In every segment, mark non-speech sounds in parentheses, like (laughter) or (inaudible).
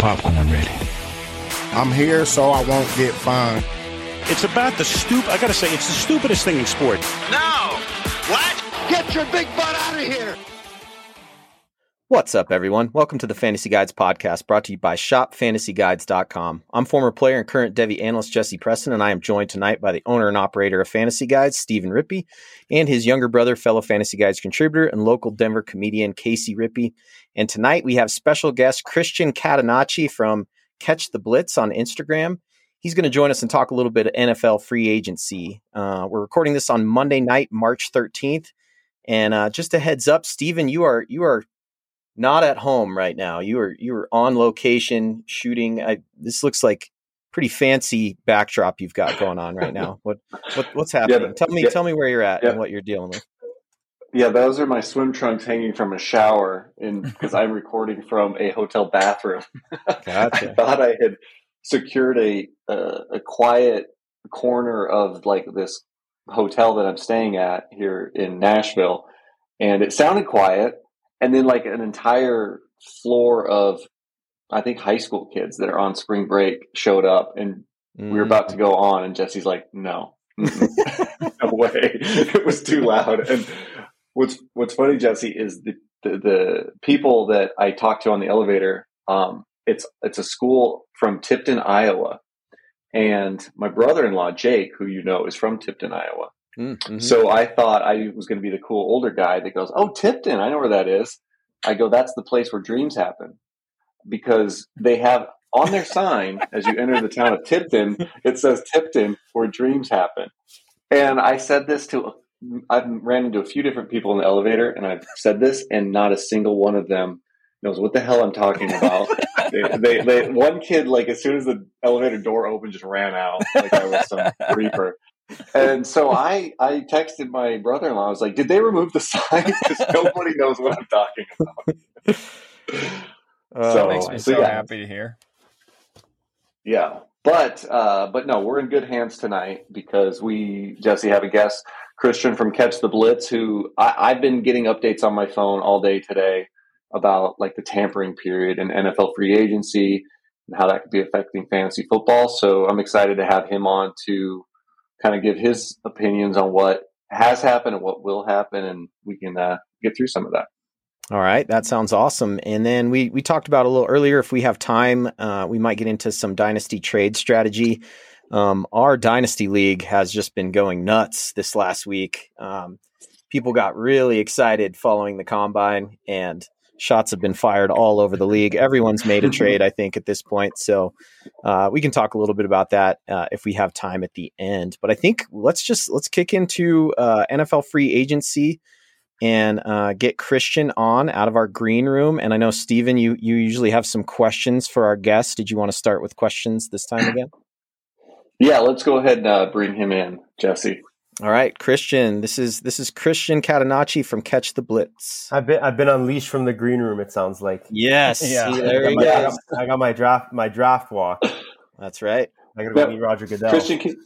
popcorn ready. I'm here so I won't get fined. It's about the stupid. I gotta say, it's the stupidest thing in sports. No! What? Get your big butt out of here! What's up, everyone? Welcome to the Fantasy Guides podcast brought to you by ShopFantasyGuides.com. I'm former player and current Devy analyst Jesse Preston, and I am joined tonight by the owner and operator of Fantasy Guides, Steven Rippey, and his younger brother, fellow Fantasy Guides contributor, and local Denver comedian, Casey Rippey. And tonight we have special guest Christian Catenacci from Catch the Blitz on Instagram. He's going to join us and talk a little bit of NFL free agency. Uh, we're recording this on Monday night, March 13th. And uh, just a heads up, Steven, you are you are not at home right now. You are you are on location shooting. I, this looks like pretty fancy backdrop you've got going on right now. What, what what's (laughs) happening? Yeah, tell me yeah, tell me where you're at yeah. and what you're dealing with. Yeah, those are my swim trunks hanging from a shower in (laughs) because I'm recording from a hotel bathroom. (laughs) Gotcha. I thought I had secured a, a a quiet corner of like this hotel that I'm staying at here in Nashville, and it sounded quiet and then like an entire floor of I think high school kids that are on spring break showed up and mm. we were about to go on and Jesse's like, no, no way. (laughs) it was too loud. And what's, what's funny, Jesse, is the, the, the people that I talked to on the elevator, um, it's, it's a school from Tipton, Iowa. And my brother-in-law, Jake, who you know is from Tipton, Iowa. Mm-hmm. So I thought I was going to be the cool older guy that goes, "Oh, Tipton, I know where that is." I go, "That's the place where dreams happen," because they have on their sign as you enter the town of Tipton, it says Tipton, where dreams happen. And I said this to, I've ran into a few different people in the elevator, and I've said this, and not a single one of them knows what the hell I'm talking about. they, they, they, one kid, like as soon as the elevator door opened, just ran out like I was some reaper and so I I texted my brother in law. I was like, "Did they remove the sign? (laughs) Because nobody knows what I'm talking about." Uh, so makes me so, so yeah. happy to hear. Yeah, but uh, but no, we're in good hands tonight because we Jesse have a guest, Christian from Catch the Blitz, who I, I've been getting updates on my phone all day today about like the tampering period and NFL free agency and how that could be affecting fantasy football. So I'm excited to have him on to kind of give his opinions on what has happened and what will happen, and we can uh, get through some of that. All right, that sounds awesome. And then we we talked about a little earlier. If we have time, uh, we might get into some dynasty trade strategy. Um, our dynasty league has just been going nuts this last week. Um, people got really excited following the combine, and shots have been fired all over the league. Everyone's made a (laughs) trade, I think, at this point. So uh, we can talk a little bit about that uh, if we have time at the end. But I think let's just let's kick into uh, NFL free agency and uh, get Christian on out of our green room. And I know Steven, you you usually have some questions for our guests. Did you want to start with questions this time again? Yeah, let's go ahead and uh, bring him in, Jesse. All right, Christian. This is this is Christian Catenacci from Catch the Blitz. I've been I've been unleashed from the green room. It sounds like. Yes. (laughs) yeah. See, there I, got my, I, got, I got my draft my draft walk. That's right. I got to meet Roger Goodell. Christian,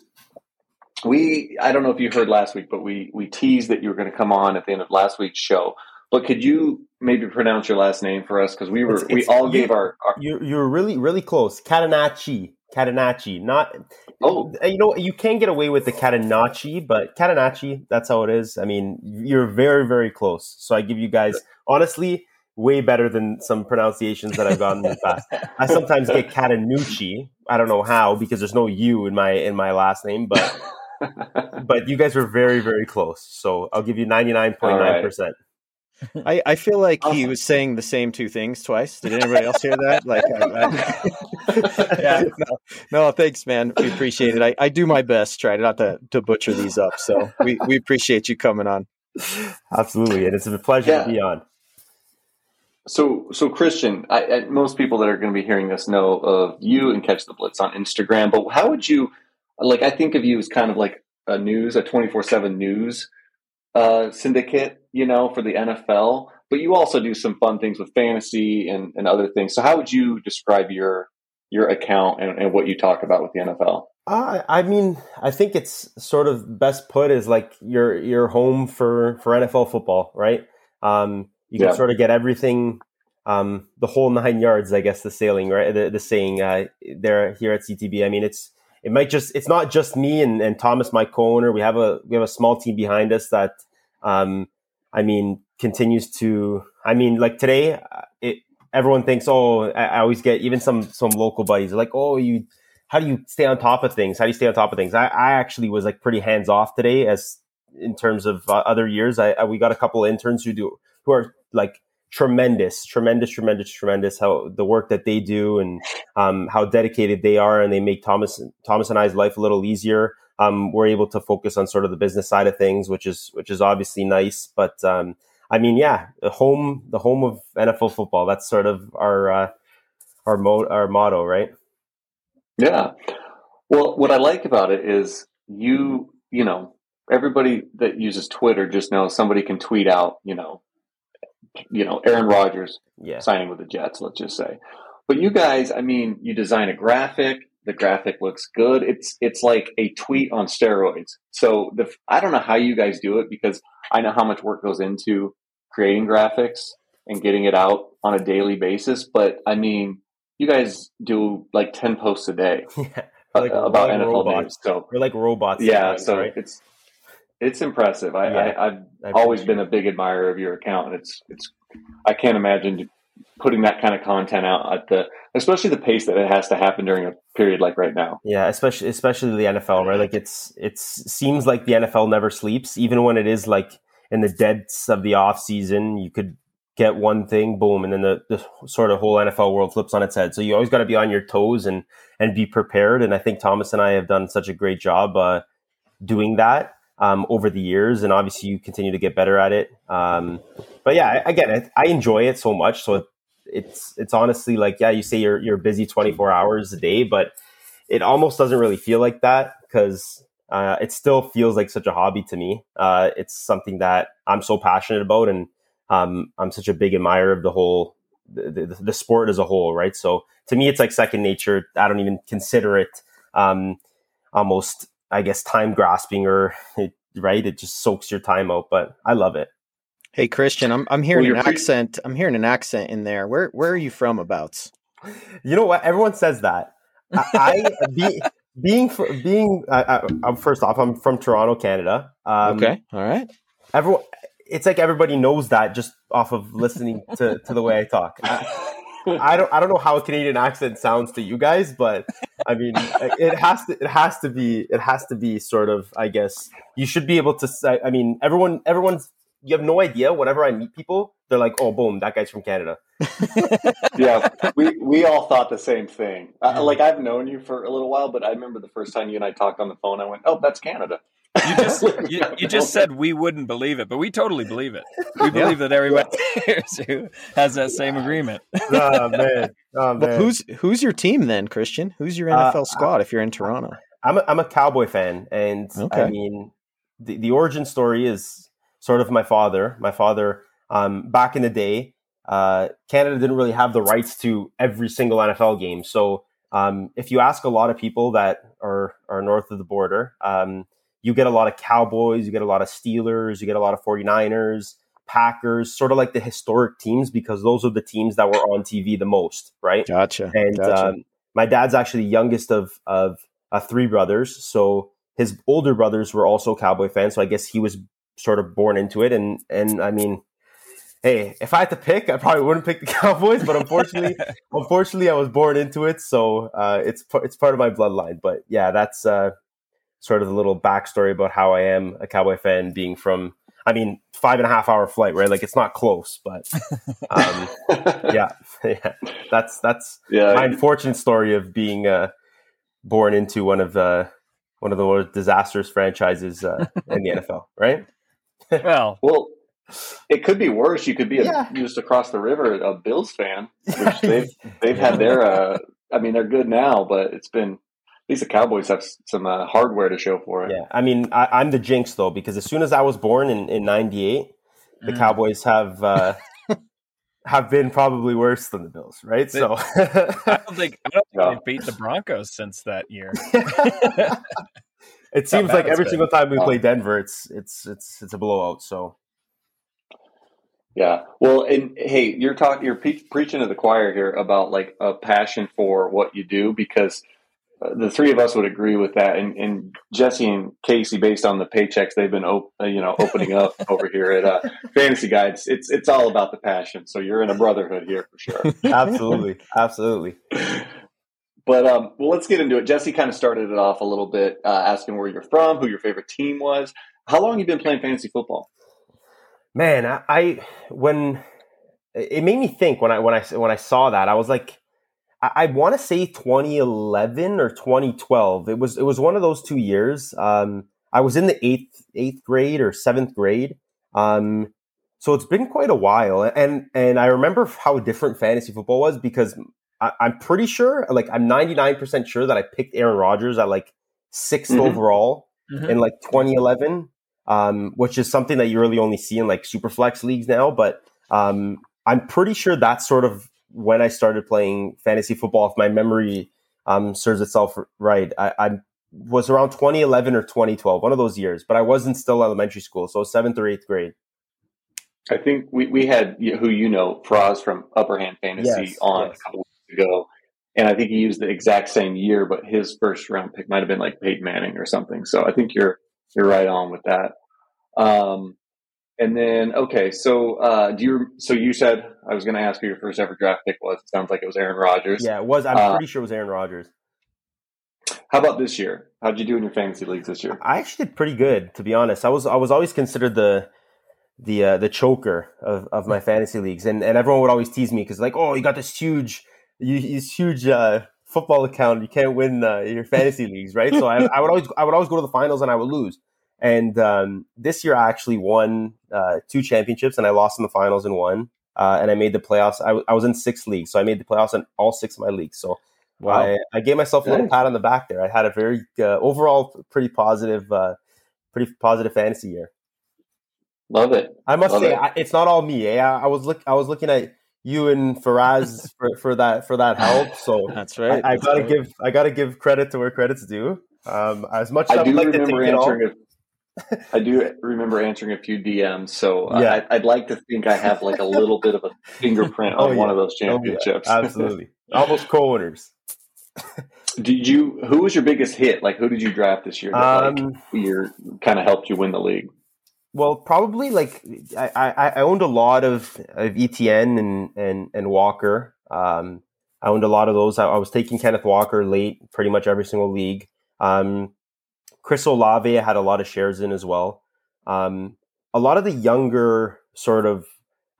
we I don't know if you heard last week, but we we teased that you were going to come on at the end of last week's show. But could you maybe pronounce your last name for us because we were it's, it's, we all you, gave our, our you you were really really close. Catenacci. Catenacci. Not oh, uh, you know you can get away with the Catenacci, but Catenacci. That's how it is. I mean, you're very very close. So I give you guys honestly way better than some pronunciations that I've gotten in the past. I sometimes get Catanucci. I don't know how because there's no U in my in my last name, but (laughs) but you guys were very very close. So I'll give you ninety nine point nine percent. (laughs) I, I feel like awesome. he was saying the same two things twice. Did anybody else hear that? Like, I, I, (laughs) yeah, no, no, thanks, man. We appreciate it. I, I do my best, try not to, to butcher these up. So we, we appreciate you coming on. Absolutely, and it's a pleasure yeah. to be on. So, so Christian, I, most people that are going to be hearing this know of you and Catch the Blitz on Instagram. But how would you, like, I think of you as kind of like a news, a twenty four seven news uh, syndicate, you know, for the NFL, but you also do some fun things with fantasy and, and other things. So how would you describe your your account and, and what you talk about with the NFL? Uh, I mean, I think it's sort of best put as like your your home for for NFL football, right? Um, you can yeah. sort of get everything um, the whole nine yards, I guess the sailing, right? The, the saying uh, there here at CTB. I mean, it's it might just it's not just me and, and Thomas, my co-owner. We have a we have a small team behind us that, um, I mean, continues to. I mean, like today, uh, it everyone thinks, oh, I, I always get even some some local buddies like, oh, you. How do you stay on top of things? How do you stay on top of things? I, I actually was like pretty hands off today, as in terms of uh, other years. I, I we got a couple interns who do who are like tremendous, tremendous, tremendous, tremendous. How the work that they do and um, how dedicated they are, and they make Thomas Thomas and I's life a little easier. Um, we're able to focus on sort of the business side of things, which is which is obviously nice. But um, I mean, yeah, the home the home of NFL football. That's sort of our uh, our mo- our motto, right? Yeah. Well, what I like about it is you you know everybody that uses Twitter just knows somebody can tweet out you know you know, Aaron Rodgers yeah. signing with the Jets, let's just say. But you guys, I mean, you design a graphic, the graphic looks good. It's it's like a tweet on steroids. So the I don't know how you guys do it because I know how much work goes into creating graphics and getting it out on a daily basis, but I mean, you guys do like 10 posts a day. (laughs) Yeah, like, about NFL robots. So we're like robots. Yeah, so right? it's it's impressive. I, yeah, I, have always been a big admirer of your account, and it's it's. I can't imagine putting that kind of content out at the, especially the pace that it has to happen during a period like right now. Yeah, especially especially the NFL, right? Like it's it seems like the NFL never sleeps, even when it is like in the deads of the off season. You could get one thing, boom, and then the, the sort of whole NFL world flips on its head. So you always got to be on your toes and and be prepared. And I think Thomas and I have done such a great job uh, doing that um, over the years, and obviously you continue to get better at it. Um, but yeah, again, I, I enjoy it so much. So it's it's honestly like yeah, you say you're you're busy 24 hours a day, but it almost doesn't really feel like that because uh, it still feels like such a hobby to me. Uh, it's something that I'm so passionate about, and um, I'm such a big admirer of the whole the, the, the, sport as a whole, right? So to me, it's like second nature. I don't even consider it um, almost I guess time grasping or it, right. It just soaks your time out, but I love it. Hey Christian, I'm I'm hearing well, an accent. I'm hearing an accent in there. Where where are you from? Abouts. You know what? Everyone says that. I, I be, being being uh, uh, first off, I'm from Toronto, Canada. Um, okay, all right. Everyone, it's like everybody knows that just off of listening to, to the way I talk. I (laughs) don't I don't know how a Canadian accent sounds to you guys, but I mean it has to it has to be it has to be sort of I guess you should be able to say I mean everyone everyone's you have no idea whenever I meet people they're like oh boom that guy's from Canada. (laughs) yeah, we we all thought the same thing. Uh, like I've known you for a little while, but I remember the first time you and I talked on the phone, I went, "Oh, that's Canada." You just (laughs) you, you, just said we wouldn't believe it, but we totally believe it. We believe that everybody (laughs) who has that same agreement. oh man, oh, man. Well, who's who's your team then, Christian? Who's your NFL uh, squad if you're in Toronto? I'm a, I'm a Cowboy fan, and okay. I mean the the origin story is sort of my father. My father, um, back in the day, uh, Canada didn't really have the rights to every single NFL game, so. Um, if you ask a lot of people that are, are north of the border, um, you get a lot of Cowboys, you get a lot of Steelers, you get a lot of 49ers, Packers, sort of like the historic teams because those are the teams that were on TV the most, right? Gotcha. And gotcha. Um, my dad's actually the youngest of of uh, three brothers, so his older brothers were also Cowboy fans. So I guess he was sort of born into it. And and I mean, hey, if I had to pick, I probably wouldn't pick the (laughs) Cowboys, but unfortunately, (laughs) unfortunately, I was born into it, so uh, it's it's part of my bloodline. But yeah, that's uh, sort of the little backstory about how I am a Cowboy fan, being from, I mean, five and a half hour flight, right? Like it's not close, but (laughs) um, yeah, (laughs) yeah, that's that's yeah. my unfortunate story of being uh, born into one of the one of the most disastrous franchises uh, in the NFL, right? well, (laughs) well, it could be worse. You could be a, yeah. just across the river a Bills fan, which they've they've had their. Uh, I mean, they're good now, but it's been least the Cowboys have some uh, hardware to show for it. Yeah, I mean, I, am the jinx though because as soon as I was born in in '98, the mm. Cowboys have uh, (laughs) have been probably worse than the Bills, right? They, so (laughs) I don't think I don't think no. they've beat the Broncos since that year. (laughs) it seems like every been. single time we play Denver, it's it's it's it's a blowout. So Yeah. Well, and hey, you're talking, you're pre- preaching to the choir here about like a passion for what you do because the three of us would agree with that. And, and Jesse and Casey, based on the paychecks they've been, op- uh, you know, opening up (laughs) over here at uh, Fantasy Guides, it's it's all about the passion. So you're in a brotherhood here for sure. (laughs) absolutely, absolutely. (laughs) But um, well, let's get into it. Jesse kind of started it off a little bit, uh, asking where you're from, who your favorite team was. How long you've been playing fantasy football? Man, I, I when it made me think when I when I when I saw that I was like, I, I want to say 2011 or 2012. It was it was one of those two years. Um, I was in the eighth eighth grade or seventh grade. Um, so it's been quite a while, and and I remember how different fantasy football was because I, am pretty sure, like I'm 99% sure that I picked Aaron Rodgers at like 6th mm-hmm. overall mm-hmm. in like 2011, um, which is something that you really only see in like super flex leagues now. But um, I'm pretty sure that's sort of when I started playing fantasy football. If my memory um, serves itself right, I, I was around 2011 or 2012, one of those years, but I wasn't still elementary school, so seventh or eighth grade. I think we, we had who you know, Faraz from Upper Hand Fantasy yes, on yes. a couple weeks ago. And I think he used the exact same year, but his first round pick might have been like Peyton Manning or something. So I think you're you're right on with that. Um, and then okay, so uh, do you? So you said I was going to ask who your first ever draft pick was. It sounds like it was Aaron Rodgers. Yeah, it was. I'm uh, pretty sure it was Aaron Rodgers. How about this year? How'd you do in your fantasy leagues this year? I actually did pretty good, to be honest. I was I was always considered the the uh, the choker of, of my fantasy leagues, and and everyone would always tease me because like, oh, you got this huge you, this huge uh, football account. You can't win uh, your fantasy (laughs) leagues, right? So I, I, would always I would always go to the finals and I would lose. And um, this year I actually won uh, two championships and I lost in the finals and one. Uh, and I made the playoffs. I, w- I was in six leagues, so I made the playoffs in all six of my leagues. So wow. I, I gave myself a little pat on the back there. I had a very uh, overall pretty positive, uh, pretty positive fantasy year. Love it. I must Love say, it. I, it's not all me. Eh? I, I was look. I was looking at you and Faraz for, for that for that help. So (laughs) that's right. I, I gotta right. give I gotta give credit to where credit's due. Um, as much as I, I do like remember answering a, I do remember answering a few DMs, so uh, yeah. I, would like to think I have like a little bit of a fingerprint (laughs) on oh, yeah. one of those championships. Oh, yeah. Absolutely, (laughs) almost co-owners. did you? Who was your biggest hit? Like, who did you draft this year? That, um, like, kind of helped you win the league. Well, probably like I, I, I owned a lot of, of Etienne and, and, and Walker. Um, I owned a lot of those. I, I, was taking Kenneth Walker late, pretty much every single league. Um, Chris Olave, had a lot of shares in as well. Um, a lot of the younger sort of,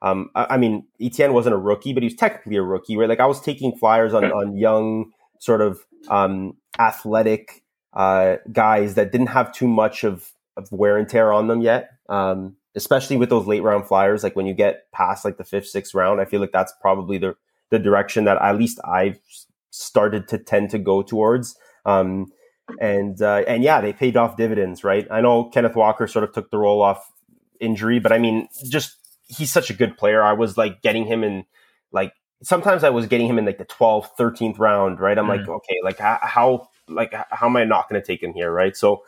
um, I, I, mean, Etienne wasn't a rookie, but he was technically a rookie, right? Like I was taking flyers on, on young, sort of um, athletic uh, guys that didn't have too much of, of wear and tear on them yet um, especially with those late round flyers. Like when you get past like the fifth, sixth round, I feel like that's probably the the direction that at least I've started to tend to go towards. Um, and uh, and yeah, they paid off dividends, right? I know Kenneth Walker sort of took the roll off injury, but I mean, just he's such a good player. I was like getting him in like sometimes I was getting him in like the 12th, 13th round, right? I'm mm. like, okay, like how like how am I not going to take him here, right? So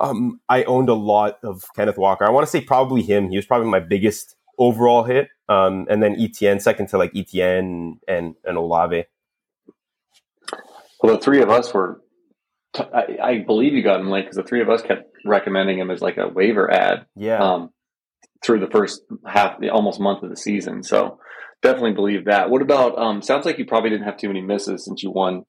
um, I owned a lot of Kenneth Walker. I want to say probably him. He was probably my biggest overall hit. Um, and then Etienne, second to like Etienne and, and Olave. Well, the three of us were, t- I, I believe you got him late because the three of us kept recommending him as like a waiver ad. Yeah. Um, through the first half, almost month of the season. So definitely believe that. What about, um, sounds like you probably didn't have too many misses since you won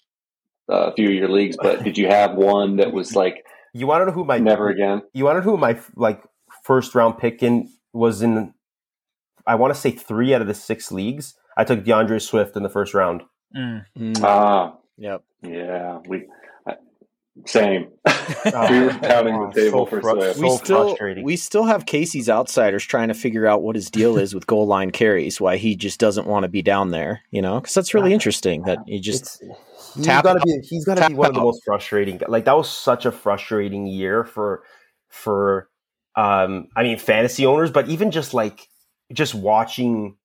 uh, a few of your leagues, but did you have one that was like, you want to know who my never again? You want to know who my like first round pick in was in? I want to say three out of the six leagues. I took DeAndre Swift in the first round. Mm. Mm. Ah, yep, yeah. We same. (laughs) Oh, we were counting the table so for fr- Swift. We still we still have Casey's outsiders trying to figure out what his deal is with goal line carries. Why he just doesn't want to be down there, you know? Because that's really interesting that he just. It's, He's got to be. He's got to be one of the most frustrating. Like that was such a frustrating year for for. Um, I mean, fantasy owners, but even just like just watching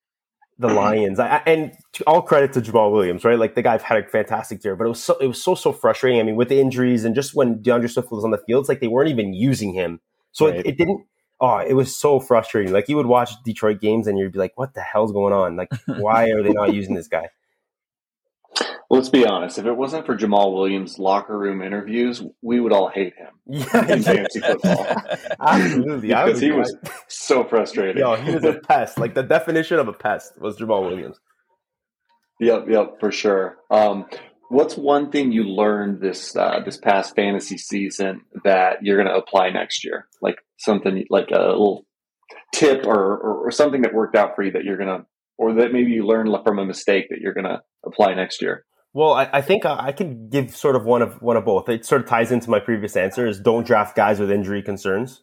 the Lions. I, and all credit to Jamaal Williams, right? Like the guy had a fantastic year, but it was so it was so so frustrating. I mean, with the injuries and just when DeAndre Swift was on the field, it's like they weren't even using him. So right. it, it, didn't. oh, it was so frustrating. Like you would watch Detroit games and you'd be like, what the hell's going on? Like, (laughs) why are they not using this guy? Let's be honest. If it wasn't for Jamaal Williams' locker room interviews, we would all hate him (laughs) yeah, in fantasy football. (laughs) Absolutely, because he was so frustrating. Yo, he was a (laughs) pest. Like the definition of a pest was Jamaal Williams. Yep, yep, for sure. Um, what's one thing you learned this uh, this past fantasy season that you're going to apply next year? Like something like a little tip or, or, or something that worked out for you that you're going to, or that maybe you learned from a mistake that you're going to apply next year. Well, I, I think I, I can give sort of one of one of both. It sort of ties into my previous answer: is don't draft guys with injury concerns.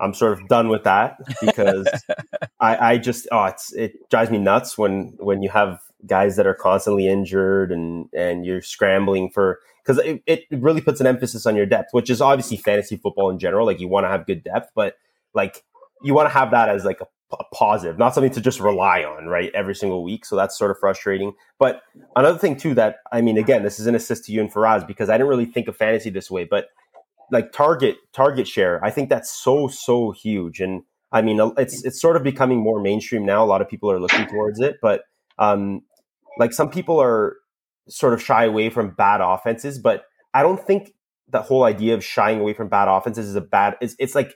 I'm sort of done with that because (laughs) I, I just oh it's it drives me nuts when when you have guys that are constantly injured and and you're scrambling for because it, it really puts an emphasis on your depth, which is obviously fantasy football in general. Like you want to have good depth, but like you want to have that as like a, a, positive, not something to just rely on, right? Every single week. So that's sort of frustrating. But another thing too that I mean, again, this is an assist to you and Faraz because I didn't really think of fantasy this way, but like target target share, I think that's so so huge. And I mean, it's it's sort of becoming more mainstream now. A lot of people are looking towards it, but um, like some people are sort of shy away from bad offenses, but I don't think that whole idea of shying away from bad offenses is a bad. It's, it's like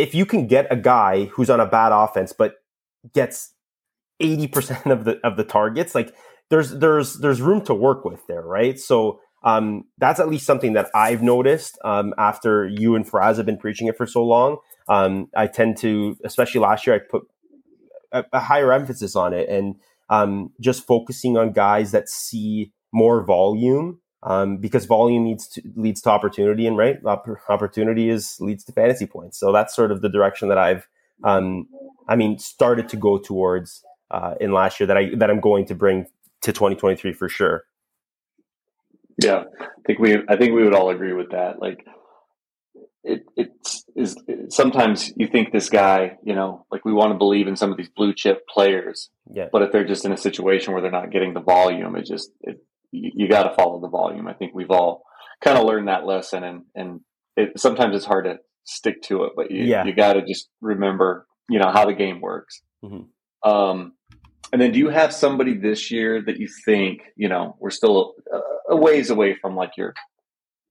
if you can get a guy who's on a bad offense but gets eighty percent of the of the targets, like there's there's there's room to work with there, right? So um, that's at least something that I've noticed um, after you and Faraz have been preaching it for so long. Um, I tend to, especially last year, I put a, a higher emphasis on it, and um, just focusing on guys that see more volume um, because volume leads to leads to opportunity, and right opportunity is leads to fantasy points. So that's sort of the direction that I've, um, I mean, started to go towards uh, in last year that I that I'm going to bring to 2023 for sure. Yeah, I think we I think we would all agree with that. Like it it's is sometimes you think this guy, you know, like we want to believe in some of these blue chip players. Yeah. But if they're just in a situation where they're not getting the volume, it just it, you, you got to follow the volume. I think we've all kind of learned that lesson, and and it, sometimes it's hard to stick to it, but you yeah. you got to just remember, you know, how the game works. Mm-hmm. Um, and then, do you have somebody this year that you think, you know, we're still a, a ways away from like your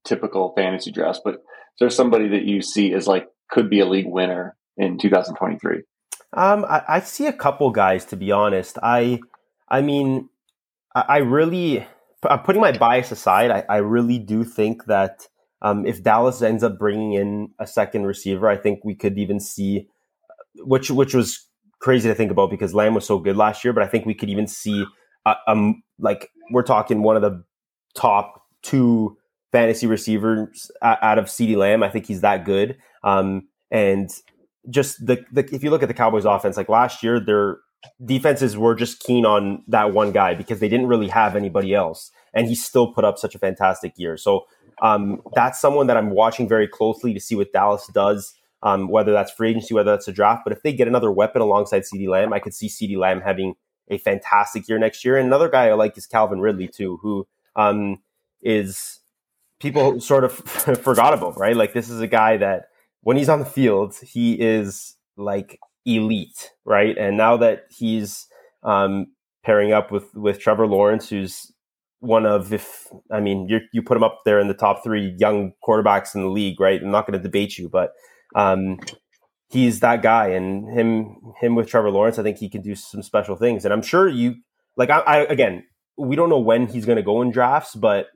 typical fantasy drafts, but there somebody that you see as like could be a league winner in 2023? Um, I, I see a couple guys to be honest. I, I mean, I, I really, putting my bias aside. I, I really do think that um, if Dallas ends up bringing in a second receiver, I think we could even see, which which was crazy to think about because Lamb was so good last year. But I think we could even see, um, like we're talking one of the top two fantasy receivers out of CeeDee Lamb. I think he's that good. Um, and just the, the if you look at the Cowboys offense, like last year, their defenses were just keen on that one guy because they didn't really have anybody else, and he still put up such a fantastic year. So um, that's someone that I'm watching very closely to see what Dallas does. Um, whether that's free agency, whether that's a draft, but if they get another weapon alongside CeeDee Lamb, I could see CeeDee Lamb having a fantastic year next year. And another guy I like is Calvin Ridley too, who um, is people sort of (laughs) forgot about, right? Like this is a guy that when he's on the field, he is like elite, right? And now that he's um, pairing up with with Trevor Lawrence, who's one of if I mean you you put him up there in the top three young quarterbacks in the league, right? I'm not going to debate you, but um, he's that guy, and him him with Trevor Lawrence, I think he can do some special things, and I'm sure you like I, I again we don't know when he's going to go in drafts, but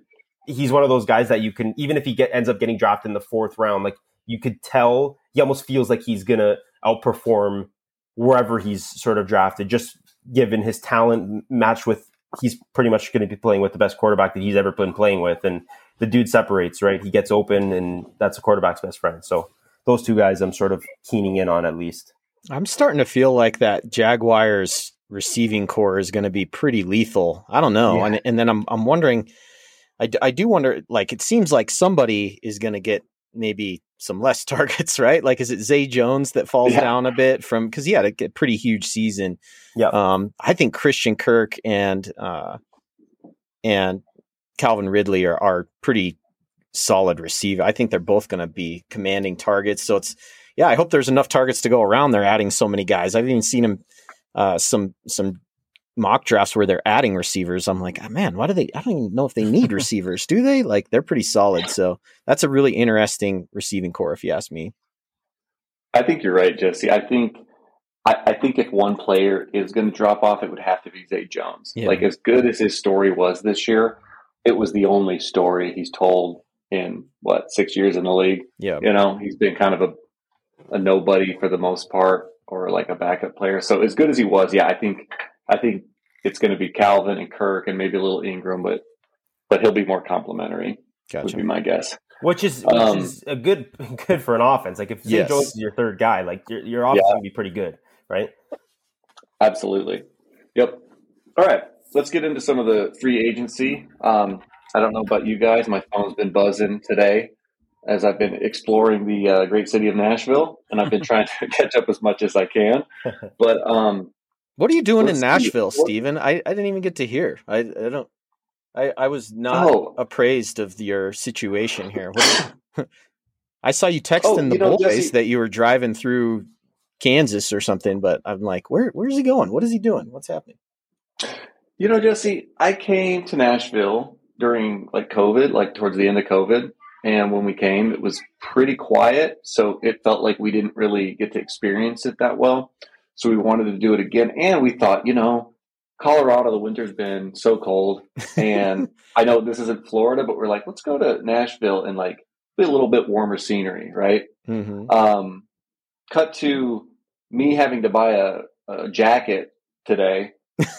he's one of those guys that you can even if he get ends up getting dropped in the fourth round, like you could tell he almost feels like he's gonna outperform wherever he's sort of drafted, just given his talent matched with he's pretty much going to be playing with the best quarterback that he's ever been playing with, and the dude separates right. He gets open, and that's a quarterback's best friend. So those two guys, I'm sort of keening in on at least. I'm starting to feel like that Jaguars receiving corps is going to be pretty lethal. I don't know, yeah. and and then I'm I'm wondering I, I do wonder, like, it seems like somebody is going to get maybe some less (laughs) targets, right? Like, is it Zay Jones that falls yeah. down a bit from because he had a, pretty huge season? Yeah. Um, I think Christian Kirk and uh, and Calvin Ridley are are pretty solid receiver. I think they're both going to be commanding targets. So it's yeah, I hope there's enough targets to go around. They're adding so many guys. I've even seen him uh, some some mock drafts where they're adding receivers. I'm like, oh, man, why do they? I don't even know if they need (laughs) receivers. Do they? Like, they're pretty solid. So that's a really interesting receiving corps, if you ask me. I think you're right, Jesse. I think I, I think if one player is going to drop off, it would have to be Zay Jones. Yeah. Like as good as his story was this year, it was the only story he's told in what six years in the league. Yeah, you know he's been kind of a a nobody for the most part, or like a backup player. So as good as he was, yeah, I think I think it's going to be Calvin and Kirk and maybe a little Ingram, but but he'll be more complimentary. Gotcha. Would be my guess. Which is which um, is a good (laughs) good for an offense. Like if Zay yes. Jones is your third guy, like your your offense yeah. going to be pretty good, right? Absolutely. Yep. All right. Let's get into some of the free agency. Um, I don't know about you guys. My phone's been buzzing today as I've been exploring the uh, great city of Nashville, and I've been (laughs) trying to catch up as much as I can. But um, what are you doing in Nashville, see. Steven? I, I didn't even get to hear. I, I don't. I, I was not oh. appraised of your situation here. (laughs) I saw you texting oh, the know, boys Jesse, that you were driving through Kansas or something, but I'm like, where where's he going? What is he doing? What's happening? You know, Jesse, I came to Nashville during like COVID, like towards the end of COVID. And when we came, it was pretty quiet. So it felt like we didn't really get to experience it that well. So we wanted to do it again. And we thought, you know, Colorado, the winter's been so cold. And (laughs) I know this isn't Florida, but we're like, let's go to Nashville and like be a little bit warmer scenery, right? Mm-hmm. Um, cut to me having to buy a, a jacket today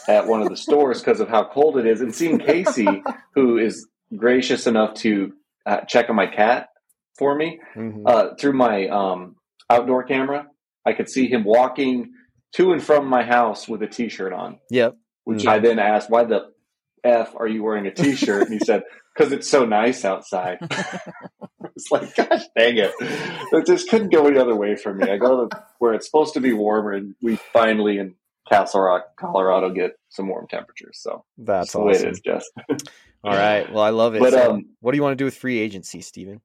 at one of the (laughs) stores because of how cold it is, and seeing Casey, who is gracious enough to uh, check on my cat for me mm-hmm. uh, through my um, outdoor camera. I could see him walking to and from my house with a T-shirt on. Yep. Which mm-hmm. I then asked, "Why the f are you wearing a T-shirt?" and he said, (laughs) "Because it's so nice outside." (laughs) (laughs) it's like, gosh dang it! It just couldn't go any other way for me. I go to where it's supposed to be warmer, and we finally in Castle Rock, Colorado, get some warm temperatures. So that's, that's awesome. the way it is, Jess. All right. Well, I love it. But so, um, what do you want to do with free agency, Steven?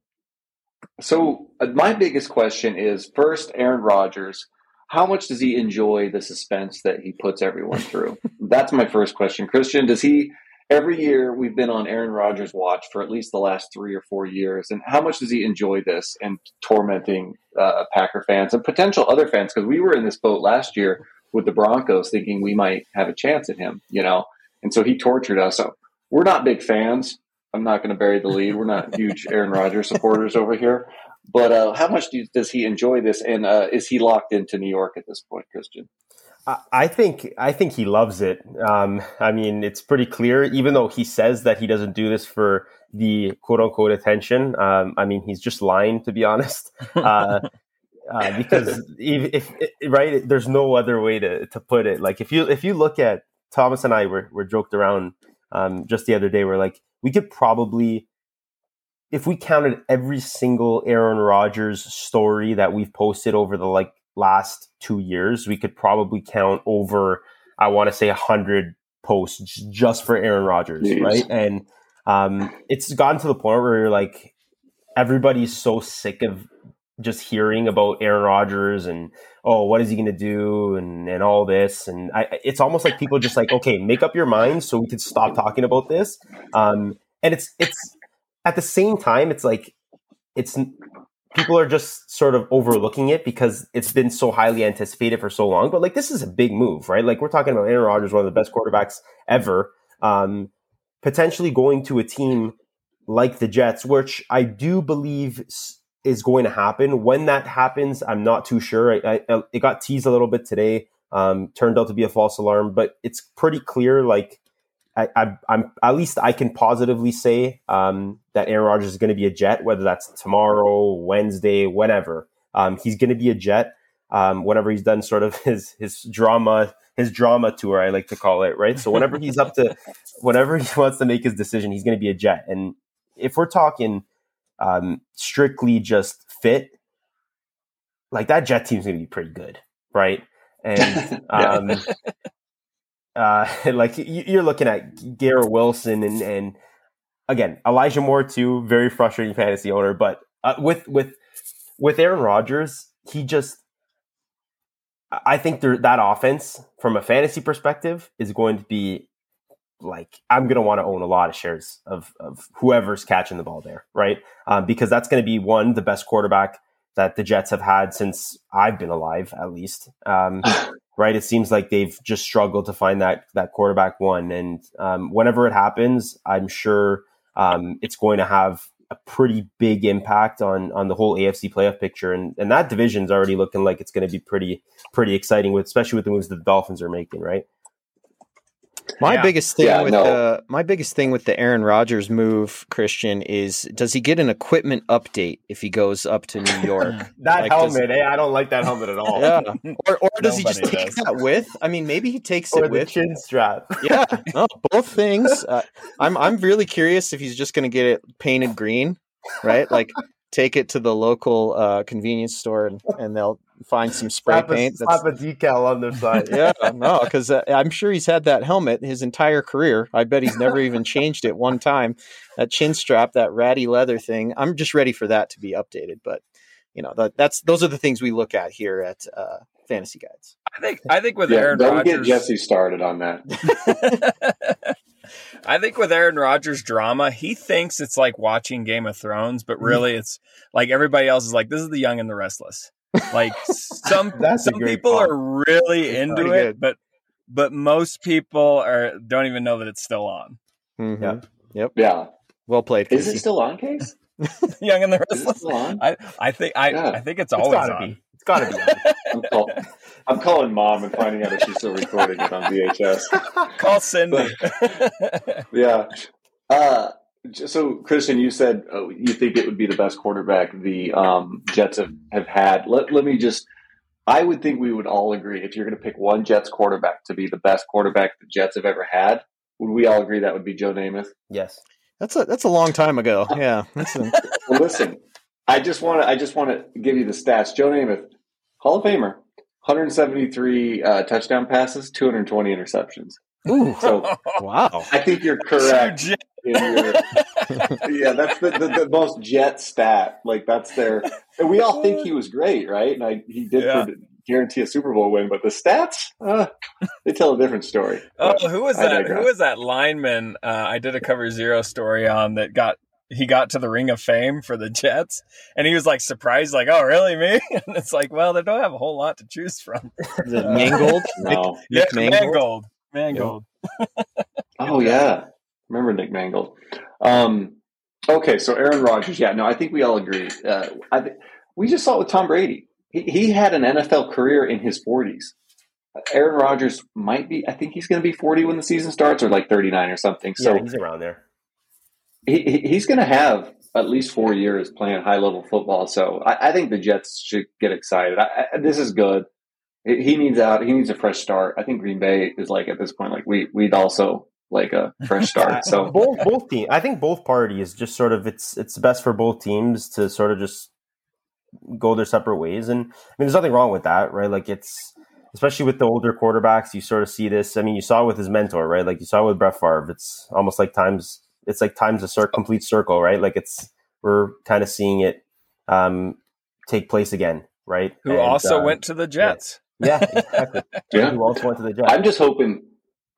So uh, my biggest question is first, Aaron Rodgers. How much does he enjoy the suspense that he puts everyone through? That's my first question. Christian, does he every year we've been on Aaron Rodgers' watch for at least the last three or four years, and how much does he enjoy this and tormenting uh, Packer fans and potential other fans? Because we were in this boat last year with the Broncos, thinking we might have a chance at him, you know, and so he tortured us. So we're not big fans. I'm not going to bury the lead. We're not huge Aaron Rodgers supporters over here. But uh, how much do, does he enjoy this, and uh, is he locked into New York at this point, Christian? I think I think he loves it. Um, I mean, it's pretty clear. Even though he says that he doesn't do this for the quote unquote attention, um, I mean, he's just lying to be honest. (laughs) Uh, uh, because if, if, right, there's no other way to to put it. Like if you if you look at Thomas and I were were joked around um, just the other day. We're like, we could probably if we counted every single Aaron Rodgers story that we've posted over the like last two years, we could probably count over, I want to say, a hundred posts just for Aaron Rodgers, Jeez. right? And um, it's gotten to the point where you're like, everybody's so sick of just hearing about Aaron Rodgers and oh, what is he going to do and and all this, and I, it's almost like people just like, okay, make up your mind so we can stop talking about this. Um, and it's it's at the same time, it's like it's people are just sort of overlooking it because it's been so highly anticipated for so long. But like this is a big move, right? Like we're talking about Aaron Rodgers, one of the best quarterbacks ever, um, potentially going to a team like the Jets, which I do believe is going to happen. When that happens, I'm not too sure. I, I, it got teased a little bit today. Um, turned out to be a false alarm, but it's pretty clear. Like I, am at least I can positively say um, that Aaron Rodgers is going to be a Jet, whether that's tomorrow, Wednesday, whenever. Um, he's going to be a Jet. Um, whenever he's done sort of (laughs) his his drama his drama tour, I like to call it, right? So whenever he's up to, (laughs) whenever he wants to make his decision, he's going to be a Jet. And if we're talking um, strictly just fit, like that Jet team's going to be pretty good, right? And (laughs) um, uh, (laughs) like you're looking at Garrett Wilson and and again Elijah Moore too, very frustrating fantasy owner. But uh, with with with Aaron Rodgers, he just I think that offense from a fantasy perspective is going to be like I'm going to want to own a lot of shares of of whoever's catching the ball there, right? Um, because that's going to be one the best quarterback that the Jets have had since I've been alive, at least. Um, (laughs) right? It seems like they've just struggled to find that that quarterback one, and um, whenever it happens, I'm sure um, it's going to have a pretty big impact on on the whole AFC playoff picture, and and that division's already looking like it's going to be pretty pretty exciting, with especially with the moves that the Dolphins are making, right? My yeah. biggest thing yeah, with no. the my biggest thing with the Aaron Rodgers move, Christian, is does he get an equipment update if he goes up to New (laughs) York? that like, helmet, does, hey, I don't like that helmet at all. Yeah, or, or does he just take does. that with? I mean, maybe he takes or it with chin strap. yeah, (laughs) no, both things. Uh, I'm I'm really curious if he's just going to get it painted green, right? Like take it to the local uh, convenience store and, and they'll find some spray slap paint. A, slap a decal on their side. (laughs) yeah, no, because (laughs) uh, I'm sure he's had that helmet his entire career. I bet he's never even changed it one time. That chin strap, that ratty leather thing. I'm just ready for that to be updated. But you know, that, that's those are the things we look at here at uh, Fantasy Guides. I think I think with yeah, Aaron don't Rodgers, get Jesse started on that. (laughs) I think with Aaron Rodgers drama, he thinks it's like watching Game of Thrones, but really it's like everybody else is like, this is the young and the restless. Like some (laughs) some people are really into it, good. but but most people are don't even know that it's still on. Mm-hmm. Yep. Yep. Yeah. Well played. Is it still on, Case? (laughs) young and the restless. I, I think I yeah. I think it's always it's on. Be. It's got to be. (laughs) I'm, call, I'm, calling mom and finding out if she's still recording it on VHS. Call Cindy. yeah. Uh, so, Christian, you said oh, you think it would be the best quarterback the um, Jets have, have had. Let, let me just, I would think we would all agree if you're going to pick one Jets quarterback to be the best quarterback the Jets have ever had, would we all agree that would be Joe Namath? Yes. That's a that's a long time ago. (laughs) Yeah. A... well, listen, I just want to I just want to give you the stats. Joe Namath, Hall of Famer, 173 uh, touchdown passes, 220 interceptions. Ooh. So (laughs) wow. I think you're correct. Your, (laughs) yeah, that's the, the, the, most jet stat. Like that's their. And we all think he was great, right? And I, he did yeah. guarantee a Super Bowl win, but the stats, uh, they tell a different story. Oh, who was that? Who was that lineman? Uh, I did a cover zero story on that got he got to the Ring of Fame for the Jets, and he was like surprised, like, "Oh, really, me?" (laughs) And it's like, well, they don't have a whole lot to choose from. Is it Mangold? no, Nick, yeah, Mangold. Mangold. oh yeah, remember Nick Mangold. Um, okay, so Aaron Rodgers. Yeah, no, I think we all agree. Uh, th- we just saw it with Tom Brady. He, he had an NFL career in his forties. Aaron Rodgers might be. I think he's going to be forty when the season starts, or like thirty nine or something. So yeah, he's around there he, he's going to have at least four years playing high level football. So I, I, think the Jets should get excited. I, I, this is good. He needs out. He needs a fresh start. I think Green Bay is like at this point, like we we'd also like a fresh (laughs) start. So both both teams. I think both parties just sort of it's it's best for both teams to sort of just go their separate ways. And I mean, there's nothing wrong with that, right? Like it's especially with the older quarterbacks, you sort of see this. I mean, you saw with his mentor, right? Like you saw with Brett Favre. It's almost like times it's like times a cir- complete circle, right? Like it's we're kind of seeing it um, take place again, right? Who and, also uh, went to the Jets. Yeah, yeah exactly. (laughs) yeah. Who also went to the Jets. I'm just hoping.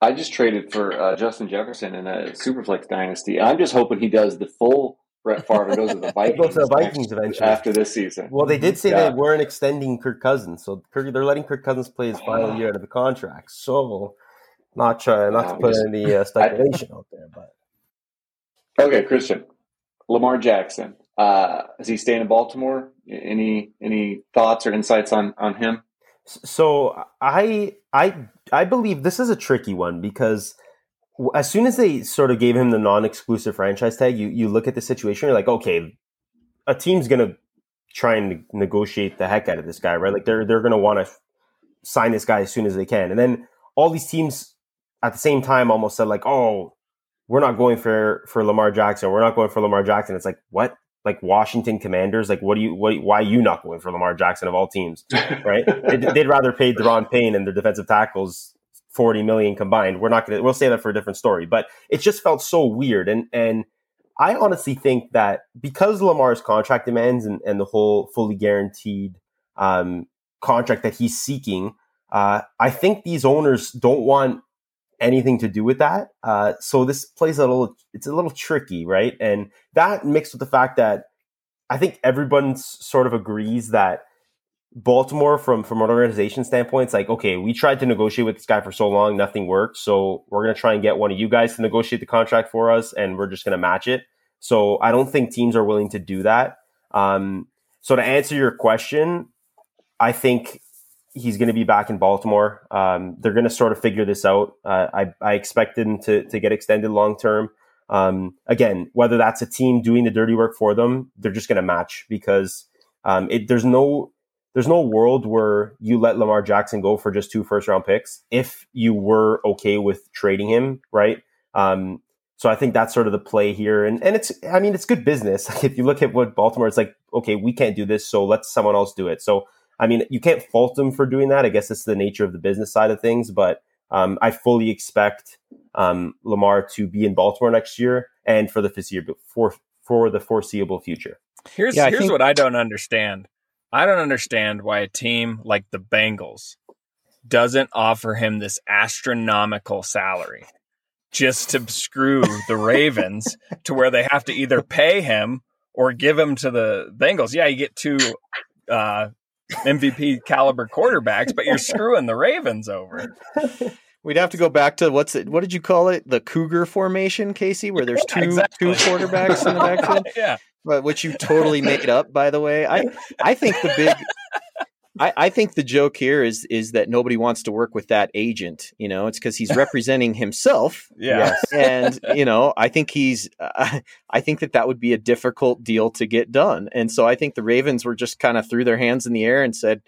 I just traded for uh, Justin Jefferson in a Superflex dynasty. I'm just hoping he does the full Brett Favre (laughs) goes to the Vikings. goes to the Vikings eventually after this season. Well, they did say yeah. they weren't extending Kirk Cousins, so Kirk, they're letting Kirk Cousins play his final year out of the contract. So, not try not to put any (laughs) uh, speculation I, out there, but Okay, Christian. Lamar Jackson. Uh, is he staying in Baltimore? Any any thoughts or insights on on him? So I I I believe this is a tricky one because as soon as they sort of gave him the non-exclusive franchise tag, you you look at the situation, you're like, okay, a team's gonna try and negotiate the heck out of this guy, right? Like they're they're gonna want to sign this guy as soon as they can, and then all these teams at the same time almost said like, oh, we're not going for for Lamar Jackson. We're not going for Lamar Jackson. It's like what? Like Washington Commanders? Like what do you what? Why are you not going for Lamar Jackson of all teams? Right? (laughs) they'd, they'd, rather pay Daron Payne and their defensive tackles forty million combined. We're not gonna. We'll say that for a different story. But it just felt so weird. And and I honestly think that because Lamar's contract demands and, and the whole fully guaranteed um, contract that he's seeking. Uh, I think these owners don't want anything to do with that. Uh, so this plays a little, it's a little tricky, right? And that mixed with the fact that I think everyone sort of agrees that Baltimore, from from an organization standpoint, it's like, okay, we tried to negotiate with this guy for so long, nothing worked. So we're gonna try and get one of you guys to negotiate the contract for us, and we're just gonna match it. So I don't think teams are willing to do that. Um, so to answer your question, I think he's going to be back in Baltimore. Um, they're going to sort of figure this out. Uh, I, I expect him to, to get extended long term. Um, again, whether that's a team doing the dirty work for them, they're just going to match because um, it, there's no there's no world where you let Lamar Jackson go for just two first round picks if you were okay with trading him, right? Um, so I think that's sort of the play here, and and it's I mean it's good business. (laughs) Like if you look at what Baltimore, it's like okay, we can't do this, so let someone else do it. So I mean, you can't fault them for doing that. I guess it's the nature of the business side of things, but um, I fully expect um, Lamar to be in Baltimore next year and for the foreseeable for for the foreseeable future. Here's yeah, here's think- what I don't understand. I don't understand why a team like the Bengals doesn't offer him this astronomical salary just to screw the (laughs) Ravens to where they have to either pay him or give him to the Bengals. Yeah, you get two uh, MVP caliber quarterbacks, but you're screwing the Ravens over. (laughs) We'd have to go back to what's it? What did you call it? The Cougar formation, Casey, where there's two exactly. two quarterbacks in the backfield. (laughs) yeah, but which you totally made up, by the way. I I think the big I, I, think the joke here is is that nobody wants to work with that agent. You know, it's because he's (laughs) representing himself. Yeah, (laughs) and you know, I think he's. Uh, I think that that would be a difficult deal to get done, and so I think the Ravens were just kind of threw their hands in the air and said,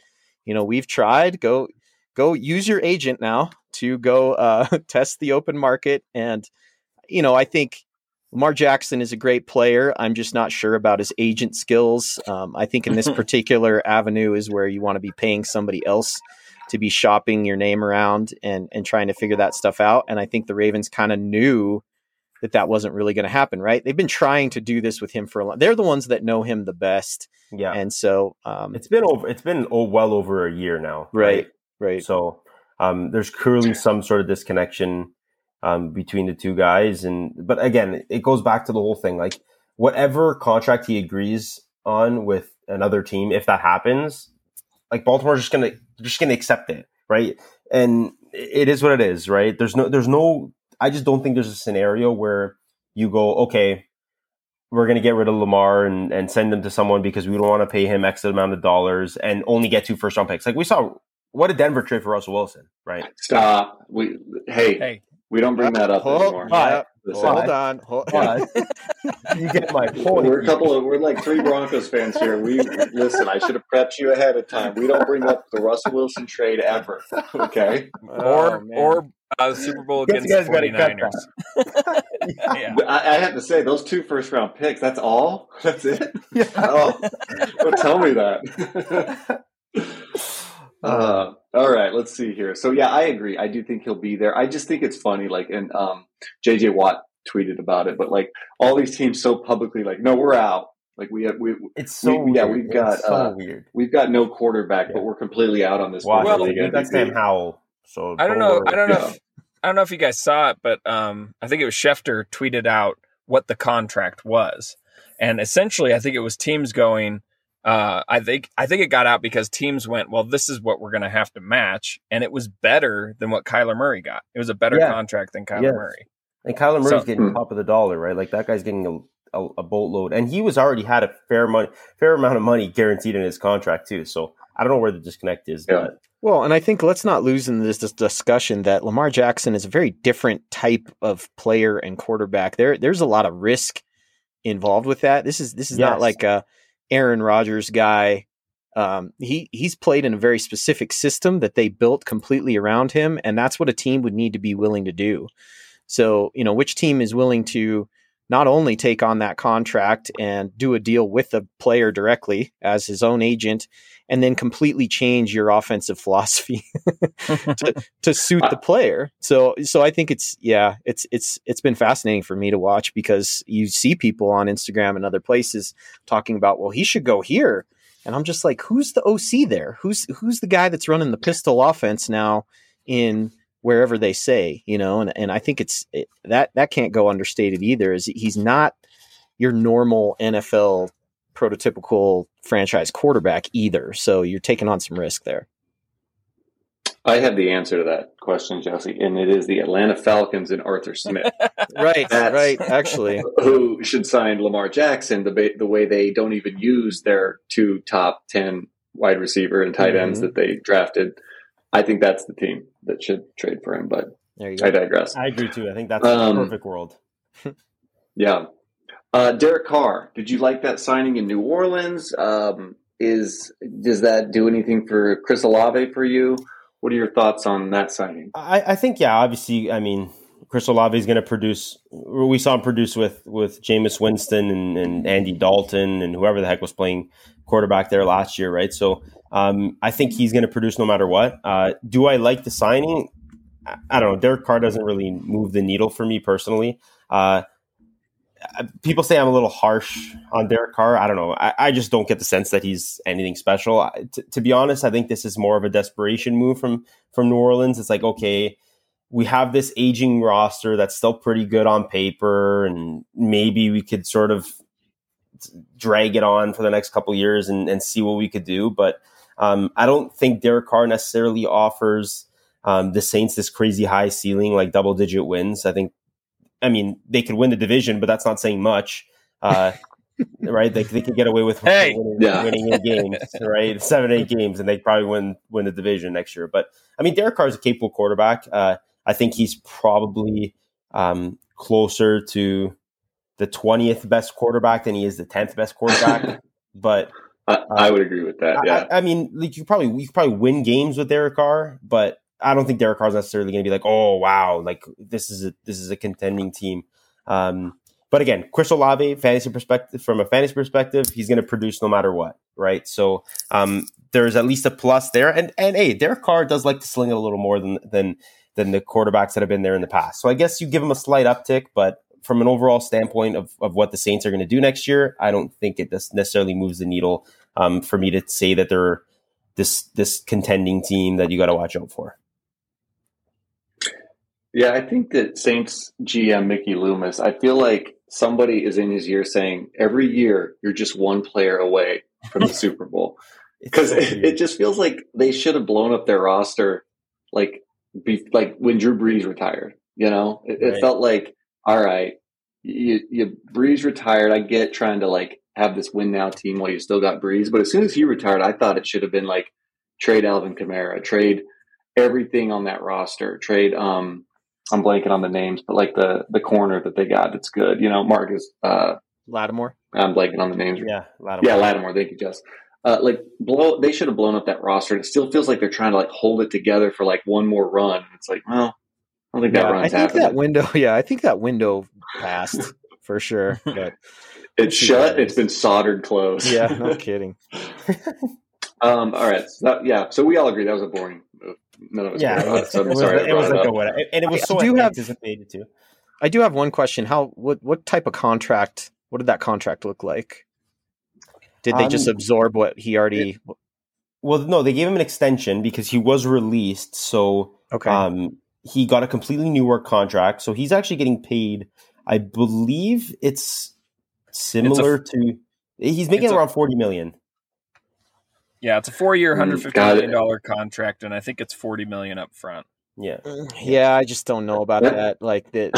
you know, we've tried. Go, go, use your agent now to go uh, (laughs) test the open market, and you know, I think Lamar Jackson is a great player. I'm just not sure about his agent skills. Um, I think in this (laughs) particular avenue is where you want to be paying somebody else to be shopping your name around and and trying to figure that stuff out. And I think the Ravens kind of knew that that wasn't really going to happen. Right? They've been trying to do this with him for a long. They're the ones that know him the best. Yeah. And so um, it's been over. It's been oh, well over a year now. Right. Right. right. So um, there's clearly some sort of disconnection um, between the two guys. And but again, it goes back to the whole thing. Like whatever contract he agrees on with another team, if that happens, like Baltimore's just gonna just gonna accept it, right? And it is what it is, right? There's no there's no I just don't think there's a scenario where you go, okay, we're going to get rid of Lamar and, and send him to someone because we don't want to pay him X amount of dollars and only get two first round picks. Like we saw, what a Denver trade for Russell Wilson, right? Stop. We hey, hey we don't bring that up hold, anymore. Yeah, hold on. Hold on. (laughs) you get my point. We're a couple of we're like three Broncos fans here. We listen. I should have prepped you ahead of time. We don't bring up the Russell Wilson trade ever. Okay. (laughs) Oh, or or uh, Super Bowl against the 49ers. (laughs) yeah. I, I, have to say, those two first round picks, that's all? That's it? Yeah. Oh, don't tell me that. Uh, all right, let's see here. So yeah, I agree. I do think he'll be there. I just think it's funny, like, and um, JJ Watt tweeted about it, but like all these teams so publicly, like, no, we're out. Like we have, we, it's so we, yeah, we've got, so uh, weird. We've got no quarterback, yeah. but we're completely out on this. Well, well that's Sam Howell. So I don't know. I don't know. If, I don't know if you guys saw it, but um, I think it was Schefter tweeted out what the contract was, and essentially, I think it was teams going uh, I think I think it got out because teams went, well, this is what we're going to have to match, and it was better than what Kyler Murray got. It was a better yeah. contract than Kyler yes. Murray. And Kyler Murray's so, getting hmm. top of the dollar, right? Like that guy's getting a, a, a, boatload, and he was already had a fair money, fair amount of money guaranteed in his contract too. So I don't know where the disconnect is. Yeah. But. Well, and I think let's not lose in this, this discussion that Lamar Jackson is a very different type of player and quarterback. There, there's a lot of risk involved with that. This is this is yes. not like a Aaron Rodgers guy. Um, he he's played in a very specific system that they built completely around him, and that's what a team would need to be willing to do. So, you know, which team is willing to not only take on that contract and do a deal with the player directly as his own agent, and then completely change your offensive (laughs) philosophy to, to suit uh, the player. So, so I think it's yeah, it's it's it's been fascinating for me to watch because you see people on Instagram and other places talking about, well, he should go here. And I'm just like, who's the OC there? Who's who's the guy that's running the pistol offense now in wherever they say, you know? And and I think it's it, that that can't go understated either. Is he's not your normal NFL prototypical franchise quarterback either. So you're taking on some risk there. I have the answer to that question, Jesse, and it is the Atlanta Falcons and Arthur Smith. (laughs) right, That's right. Actually, (laughs) who should sign Lamar Jackson the the way they don't even use their two top ten wide receiver and tight ends mm-hmm. that they drafted. I think that's the team that should trade for him. But I digress. I agree too. I think that's um, the perfect world. (laughs) yeah, uh, Derek Carr. Did you like that signing in New Orleans? Um, is does that do anything for Chris Olave for you? What are your thoughts on that signing? I, I think, yeah, obviously, I mean, Chris Olave is going to produce. We saw him produce with with Jameis Winston and, and, Andy Dalton and whoever the heck was playing quarterback there last year, right? So um, I think he's going to produce no matter what. Uh, do I like the signing? I don't know. Derek Carr doesn't really move the needle for me personally. Uh, people say I'm a little harsh on Derek Carr. I don't know. I, I just don't get the sense that he's anything special. T- to be honest, I think this is more of a desperation move from from New Orleans. It's like okay, we have this aging roster that's still pretty good on paper, and maybe we could sort of drag it on for the next couple years and, and see what we could do. But um, I don't think Derek Carr necessarily offers um, the Saints this crazy high ceiling, like double digit wins. I think I mean, they could win the division, but that's not saying much. Uh, (laughs) right? They, they could get away with hey, winning, yeah. winning eight games, (laughs) right? Seven, eight games, and they probably win win the division next year. But I mean, Derek Carr is a capable quarterback. Uh, I think he's probably um, closer to the twentieth best quarterback than he is the tenth best quarterback. (laughs) but I, I, would agree with that. Yeah, I, I, mean, like you probably you probably win games with Derek Carr, but I don't think Derek Carr is necessarily going to be like, oh wow, like this is a this is a contending team. Um, but again, Chris Olave, fantasy perspective, from a fantasy perspective, he's going to produce no matter what, right? So um, there's at least a plus there. And and hey, Derek Carr does like to sling it a little more than than than the quarterbacks that have been there in the past. So I guess you give him a slight uptick, but from an overall standpoint of, of what the Saints are going to do next year, I don't think it necessarily moves the needle um, for me to say that they're this this contending team that you got to watch out for. Yeah, I think that Saints GM Mickey Loomis, I feel like somebody is in his ear saying every year you're just one player away from the (laughs) Super Bowl. Because so it, it, just feels like they should have blown up their roster like be, like when Drew Brees retired. You know, it, right. it felt like all right, you, you Brees retired. I get trying to like have this win now team while you still got Brees, but as soon as he retired, I thought it should have been like trade Alvin Kamara, trade everything on that roster, trade um I'm blanking on the names, but like the the corner that they got, it's good. You know, Marcus uh, Lattimore. I'm blanking on the names. Yeah, Lattimore. Yeah, Lattimore. Thank you, Jess. Uh, like blow, they should have blown up that roster. It still feels like they're trying to like hold it together for like one more run. It's like, well, I don't think yeah, that runs. I think happening. that window. (laughs) Yeah, I think that window passed for sure. (laughs) But it's shut. It's been soldered closed. Yeah, no (laughs) kidding. um. All right. So that, yeah. So we all agree that was a boring none of us. Yeah, it was, (laughs) it was, sorry it was like a what, and it was I, so I do anticipated have, too. I do have one question. How what what type of contract? What did that contract look like? Did they um, just absorb what he already? It, well, no, they gave him an extension because he was released. So okay, um, he got a completely new work contract. So he's actually getting paid. I believe it's similar it's a, to. He's making around a, forty million. Yeah, it's a four-year, mm, hundred fifty million dollar contract, and I think it's forty million up front. Yeah, mm, yeah. I just don't know about that. Like that,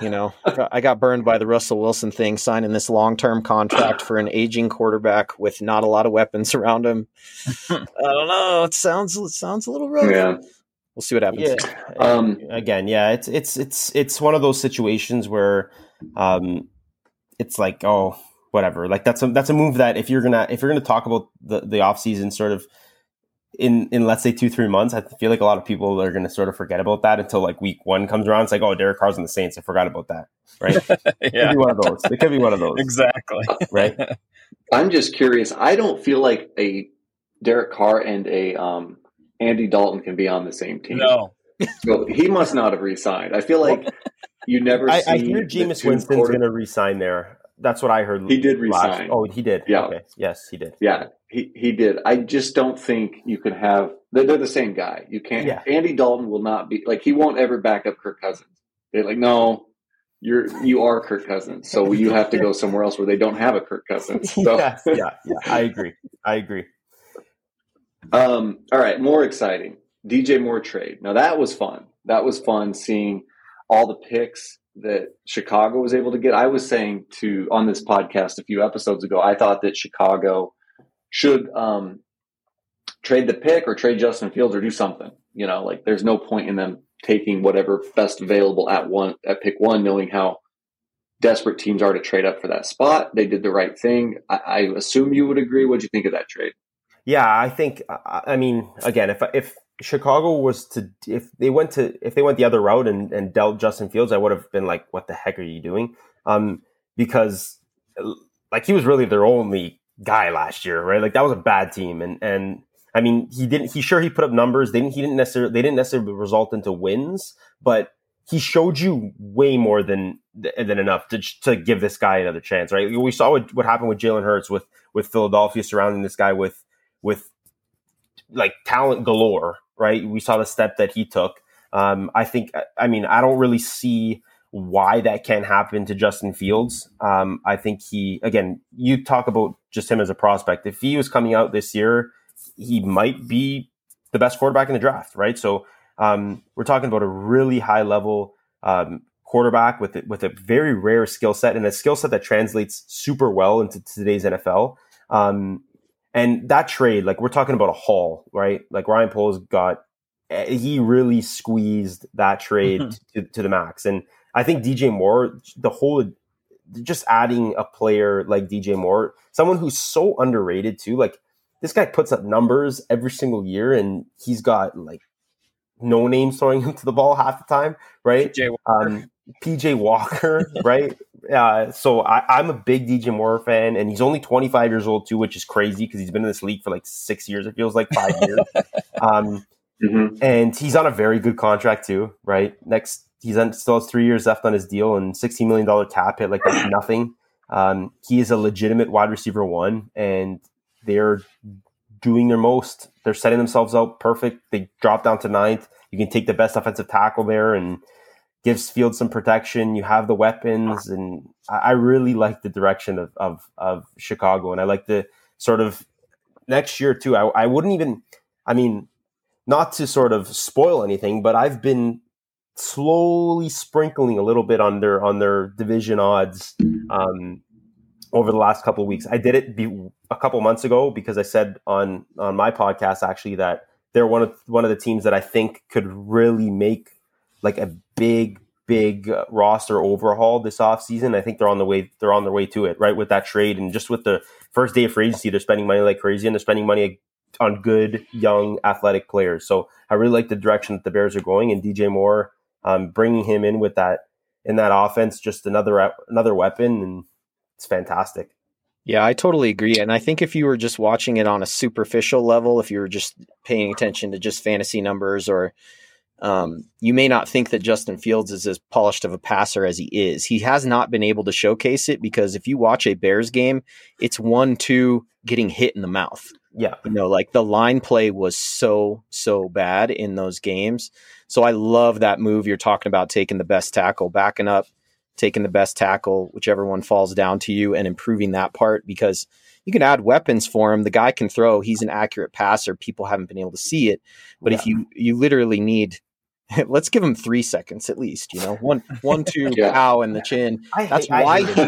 you know, (laughs) I got burned by the Russell Wilson thing, signing this long-term contract for an aging quarterback with not a lot of weapons around him. (laughs) I don't know. It sounds it sounds a little rough. Yeah. We'll see what happens. Yeah. Um, Again, yeah, it's it's it's it's one of those situations where, um, it's like, oh, whatever. Like that's a that's a move that if you're gonna if you're gonna talk about the the off season sort of in in let's say two three months, I feel like a lot of people are gonna sort of forget about that until like week one comes around. It's like oh Derek Carr's in the Saints, I forgot about that. Right? yeah, (laughs) it could be one of those. It could be one of (laughs) those. exactly. (laughs) Right. I'm just curious. I don't feel like a Derek Carr and a um, Andy Dalton can be on the same team. No. So he must not have resigned. I feel like you never. I, I hear Jameis Winston's going to resign there that's what I heard. He did resign. Last, oh, he did. Yeah. Okay. Yes, he did. Yeah, he he did. I just don't think you can have. They're, they're the same guy. You can't. Yeah. Andy Dalton will not be like he won't ever back up Kirk Cousins. They're like, no, you're you are Kirk Cousins, so you have to go somewhere else where they don't have a Kirk Cousins. (laughs) So. yeah, yeah, yeah. I agree. I agree. Um. All right. More exciting. DJ Moore trade. Now that was fun. That was fun seeing all the picks that Chicago was able to get. I was saying to on this podcast a few episodes ago, I thought that Chicago should um, trade the pick or trade Justin Fields or do something. You know, like there's no point in them taking whatever best available at one at pick one, knowing how desperate teams are to trade up for that spot. They did the right thing. I, I assume you would agree. What'd you think of that trade? Yeah, I think. I mean, again, if if Chicago was to if they went to if they went the other route and, and dealt Justin Fields, I would have been like, "What the heck are you doing?" Um, because like he was really their only guy last year, right? Like that was a bad team, and and I mean he didn't. He sure he put up numbers. Didn't. He didn't necessarily. They didn't necessarily result into wins, but he showed you way more than than enough to to give this guy another chance, right? We saw what, what happened with Jalen Hurts with with Philadelphia surrounding this guy with with like talent galore, right? We saw the step that he took. Um, I think, I mean, I don't really see why that can't happen to Justin Fields. Um, I think he, again, you talk about just him as a prospect. If he was coming out this year, he might be the best quarterback in the draft, right? So um, we're talking about a really high level um, quarterback with with a very rare skill set and a skill set that translates super well into today's NFL. Um, and that trade, like we're talking about a haul, right? Like Ryan Poles got, eh, he really squeezed that trade mm-hmm. to, to the max. And I think DJ Moore, the whole, just adding a player like DJ Moore, someone who's so underrated too. Like this guy puts up numbers every single year, and he's got like no names throwing (laughs) him to the ball half the time, right? PJ Walker, um, PJ Walker (laughs) right? Uh, so I, am a big DJ Moore fan, and he's only 25 years old too, which is crazy because he's been in this league for like six years. It feels like five years. (laughs) Um, mm-hmm. And he's on a very good contract too, right? Next, he's on, still has three years left on his deal and 16 million dollar cap hit, like that's nothing. Um, he is a legitimate wide receiver one, and they're doing their most. They're setting themselves up perfect. They drop down to ninth. You can take the best offensive tackle there and gives Field some protection. You have the weapons, and I, really like the direction of, of, of Chicago, and I like the sort of next year too. I, I wouldn't even, I mean, not to sort of spoil anything, but I've been slowly sprinkling a little bit on their on their division odds um, over the last couple weeks. I did it be, a couple months ago because I said on on my podcast actually that they're one of one of the teams that I think could really make like a big big roster overhaul this offseason. I think they're on the way they're on their way to it, right? With that trade and just with the first day of free agency, they're spending money like crazy and they're spending money on good young athletic players. So I really like the direction that the Bears are going and DJ Moore um, bringing him in with that in that offense, just another another weapon, and it's fantastic. Yeah, I totally agree. And I think if you were just watching it on a superficial level, if you were just paying attention to just fantasy numbers or um, you may not think that Justin Fields is as polished of a passer as he is. He has not been able to showcase it because if you watch a Bears game, it's one two getting hit in the mouth. Yeah, you know, like the line play was so so bad in those games. So I love that move you're talking about, taking the best tackle, backing up, taking the best tackle, whichever one falls down to you, and improving that part because you can add weapons for him. The guy can throw. He's an accurate passer. People haven't been able to see it, but yeah. if you you literally need (laughs) let's give him three seconds at least. You know, one, one, two, (laughs) yeah. pow in the chin. That's hate, why he,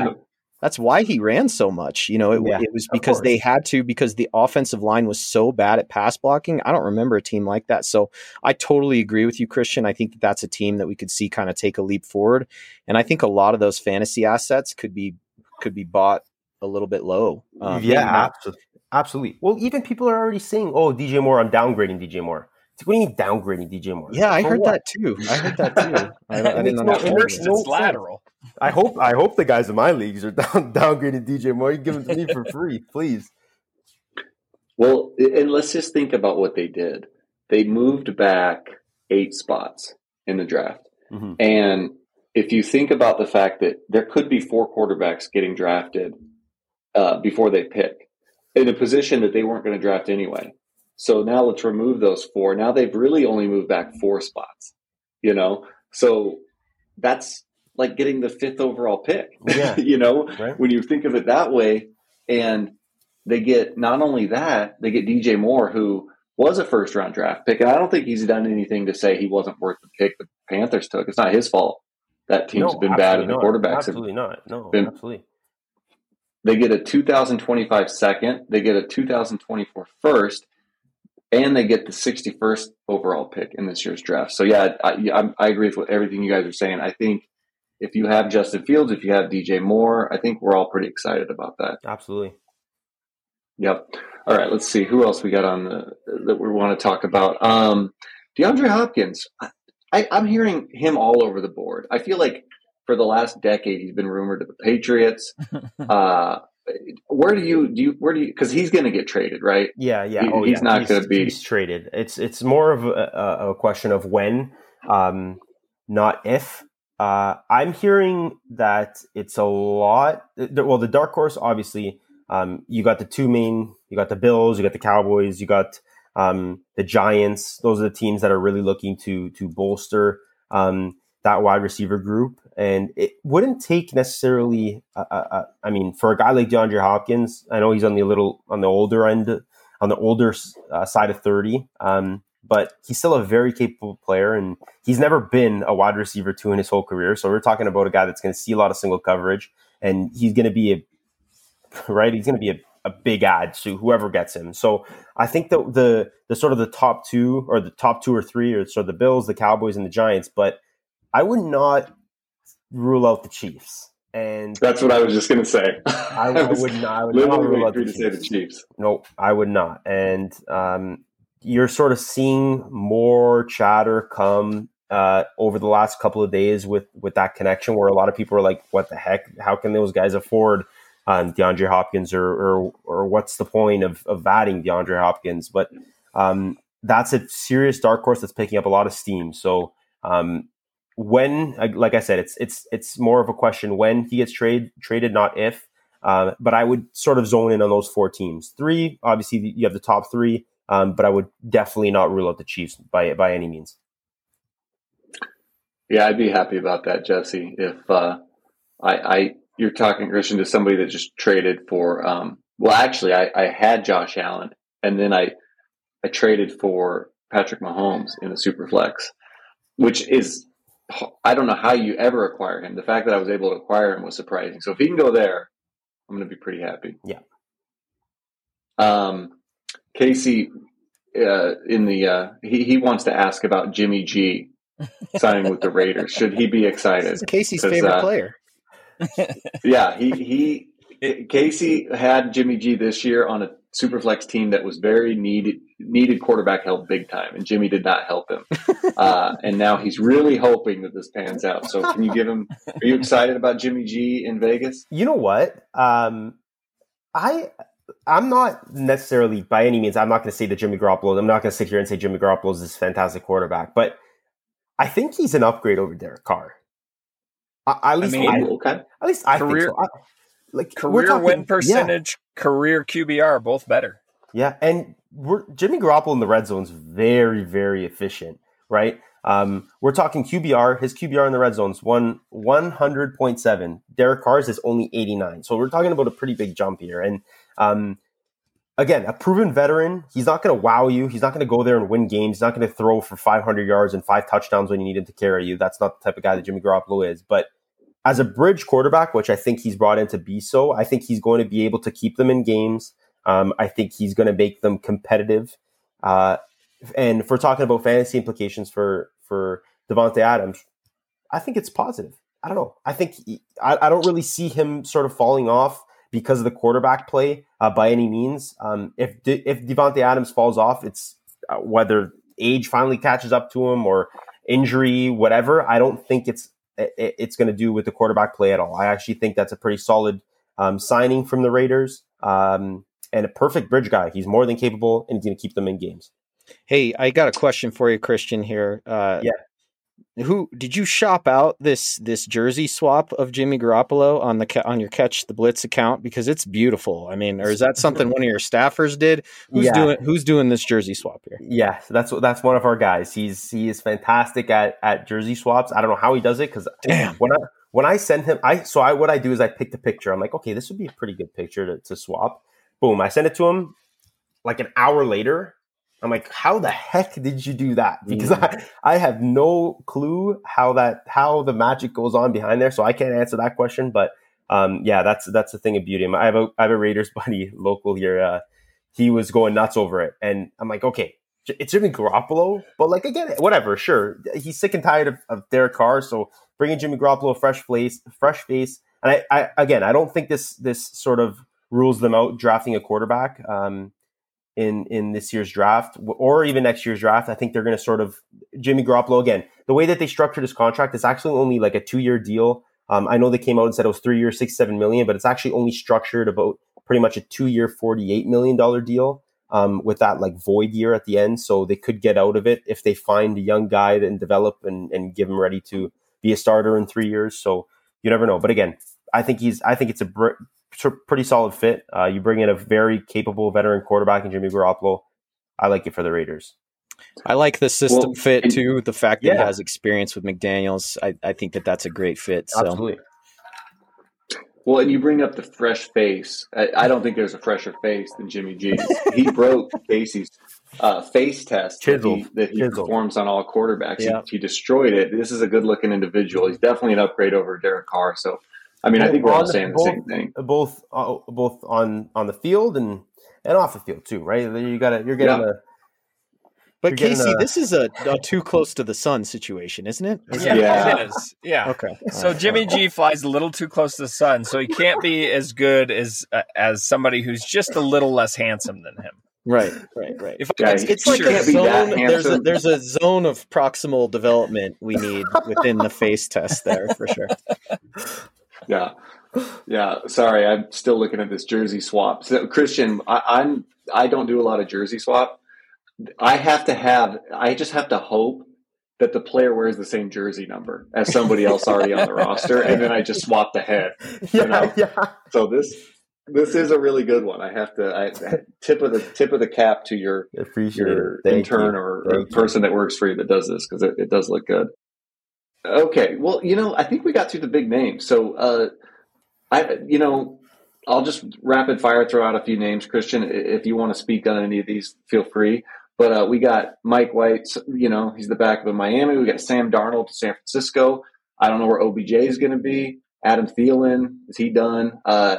that's why he ran so much. You know, it, yeah, it was because they had to because the offensive line was so bad at pass blocking. I don't remember a team like that. So I totally agree with you, Christian. I think that that's a team that we could see kind of take a leap forward, and I think a lot of those fantasy assets could be could be bought a little bit low. Um, yeah, absolutely. absolutely. Well, even people are already saying, "Oh, DJ Moore, I'm downgrading DJ Moore." What do you mean downgrading DJ Moore? Yeah, I heard what? that too. I heard that too. I, I (laughs) didn't know no, that. no lateral. I hope I hope the guys in my leagues are (laughs) down, downgrading DJ Moore. You give him to me for free, please. Well, and let's just think about what they did. They moved back eight spots in the draft, mm-hmm. and if you think about the fact that there could be four quarterbacks getting drafted uh, before they pick in a position that they weren't going to draft anyway. So now let's remove those four. Now they've really only moved back four spots, you know? So that's like getting the fifth overall pick, yeah. (laughs) you know, right. when you think of it that way. And they get not only that, they get DJ Moore, who was a first round draft pick. And I don't think he's done anything to say he wasn't worth the pick the Panthers took. It's not his fault. That team's no, been bad and the quarterbacks absolutely have not. No, been, absolutely. They get a 2025 second, they get a 2024 first, and they get the 61st overall pick in this year's draft. So yeah, I, I, agree with everything you guys are saying. I think if you have Justin Fields, if you have DJ Moore, I think we're all pretty excited about that. Absolutely. Yep. All right. Let's see who else we got on the that we want to talk about. Um, DeAndre Hopkins. I, I'm hearing him all over the board. I feel like for the last decade he's been rumored to the Patriots. (laughs) uh, where do you do you where do you because he's going to get traded, right? Yeah, yeah. He, oh, he's yeah. not going to be he's traded. It's it's more of a, a question of when, um, not if. Uh, I'm hearing that it's a lot. Well, the dark horse, obviously, um, you got the two main. You got the Bills. You got the Cowboys. You got um, the Giants. Those are the teams that are really looking to to bolster um, that wide receiver group. And it wouldn't take necessarily. Uh, uh, uh, I mean, for a guy like DeAndre Hopkins, I know he's on the little on the older end, on the older uh, side of thirty. Um, but he's still a very capable player, and he's never been a wide receiver two in his whole career. So we're talking about a guy that's going to see a lot of single coverage, and he's going to be a right. He's going to be a, a big ad to whoever gets him. So I think that the the sort of the top two or the top two or three are sort of the Bills, the Cowboys, and the Giants. But I would not rule out the Chiefs. And that's what I was just going to say. I, (laughs) I, would not. I would not rule out the Chiefs. say the Chiefs. No, I would not. And um, you're sort of seeing more chatter come uh, over the last couple of days with with that connection, where a lot of people are like, "What the heck? How can those guys afford um, DeAndre Hopkins, or, or or what's the point of of adding DeAndre Hopkins?" But um, that's a serious dark horse that's picking up a lot of steam. So um, when, like I said, it's it's it's more of a question when he gets trade traded, not if. Uh, but I would sort of zone in on those four teams. Three, obviously, you have the top three, um, but I would definitely not rule out the Chiefs by by any means. Yeah, I'd be happy about that, Jesse. If uh, I, I, you're talking Christian to somebody that just traded for. Um, well, actually, I, I had Josh Allen, and then I I traded for Patrick Mahomes in the super flex, which is I don't know how you ever acquire him. The fact that I was able to acquire him was surprising. So if he can go there, I'm going to be pretty happy. Yeah. Um, Casey, uh, in the uh, he he wants to ask about Jimmy G signing with the Raiders. (laughs) Should he be excited? Casey's favorite uh, player. (laughs) yeah, he he Casey had Jimmy G this year on a superflex team that was very needed needed quarterback help big time, and Jimmy did not help him. Uh, (laughs) and now he's really hoping that this pans out. So, can you give him? Are you excited about Jimmy G in Vegas? You know what? Um, I I'm not necessarily by any means. I'm not going to say that Jimmy Garoppolo. I'm not going to sit here and say Jimmy Garoppolo is this fantastic quarterback, but I think he's an upgrade over Derek Carr. at least, I mean, I, okay. At least I career, think so. I, like career talking, win percentage, yeah. career QBR, both better. Yeah, and Jimmy Garoppolo in the red zone is very, very efficient, right? Um, we're talking QBR. His QBR in the red zone is one one hundred point seven. Derek Carr's is only eighty nine. So we're talking about a pretty big jump here. And um, again, a proven veteran. He's not going to wow you. He's not going to go there and win games. He's not going to throw for five hundred yards and five touchdowns when you need him to carry you. That's not the type of guy that Jimmy Garoppolo is. But as a bridge quarterback, which I think he's brought in to be so, I think he's going to be able to keep them in games. Um, I think he's going to make them competitive. Uh, and for talking about fantasy implications for for Davante Adams, I think it's positive. I don't know. I think he, I, I, don't really see him sort of falling off because of the quarterback play uh, by any means. Um, if De, if Davante Adams falls off, it's uh, whether age finally catches up to him or injury, whatever. I don't think it's it, it's going to do with the quarterback play at all. I actually think that's a pretty solid um, signing from the Raiders um, and a perfect bridge guy. He's more than capable and he's going to keep them in games. Hey, I got a question for you, Christian. Here, uh, yeah. who did you shop out this this jersey swap of Jimmy Garoppolo on the on your catch the blitz account because it's beautiful. I mean, or is that something (laughs) one of your staffers did? Who's yeah. doing who's doing this jersey swap here? Yeah, that's that's one of our guys. He's he is fantastic at at jersey swaps. I don't know how he does it because damn when I when I send him, I so I what I do is I pick the picture. I'm like, okay, this would be a pretty good picture to, to swap. Boom, I send it to him. Like an hour later, I'm like, how the heck did you do that? Because mm. I, I have no clue how that how the magic goes on behind there. So I can't answer that question. But um, yeah, that's that's the thing of beauty. I have a I have a Raiders (laughs) buddy local here. Uh, he was going nuts over it, and I'm like, okay, it's Jimmy Garoppolo, but like again, whatever, sure. He's sick and tired of, of Derek Carr, so bringing Jimmy Garoppolo a fresh face, fresh face. And I, I again, I don't think this this sort of rules them out drafting a quarterback. Um, in in this year's draft or even next year's draft. I think they're going to sort of Jimmy Garoppolo again. The way that they structured his contract is actually only like a two year deal. Um, I know they came out and said it was three years, six seven million, but it's actually only structured about pretty much a two year, forty eight million dollar deal. Um, with that like void year at the end, so they could get out of it if they find a young guy and develop and, and give him ready to be a starter in three years. So you never know. But again, I think he's I think it's a br- pretty solid fit. Uh, you bring in a very capable veteran quarterback in Jimmy Garoppolo. I like it for the Raiders. I like the system well, fit too. The fact that yeah. he has experience with McDaniels, I, I think that that's a great fit. So. Absolutely. Well, and you bring up the fresh face. I, I don't think there's a fresher face than Jimmy G. (laughs) he broke Casey's uh, face test that he, that he performs on all quarterbacks. Yeah. He, he, destroyed it. This is a good looking individual. He's definitely an upgrade over Derek Carr. So I mean, I think we're all saying both, the same thing. Both, uh, both on on the field and and off the field too, right? You got to you're getting yeah. a. But Casey, a, this is a, a, too close to the sun situation, isn't it? Is yeah, yeah, it is. Yeah. Okay. So Jimmy G flies a little too close to the sun, so he can't be as good as uh, as somebody who's just a little less handsome than him. Right, right, right. If yeah, it's, it's like a zone. There's a there's a zone of proximal development we need within the face test there for sure. (laughs) yeah, yeah. Sorry, I'm still looking at this jersey swap. So, Christian, I, I'm I don't do a lot of jersey swap. I have to have. I just have to hope that the player wears the same jersey number as somebody else already on the roster, and then I just swap the head. Yeah, know? yeah. So this this is a really good one. I have to I, tip of the tip of the cap to your your intern or, or person that works for you that does this because it, it, does look good. Okay, well, you know, I think we got through the big names. So, uh, I, you know, I'll just rapid fire throw out a few names. Christian, if you want to speak on any of these, feel free. But uh, we got Mike White. You know, he's the backup in Miami. We got Sam Darnold to San Francisco. I don't know where OBJ is going to be. Adam Thielen is he done? Uh,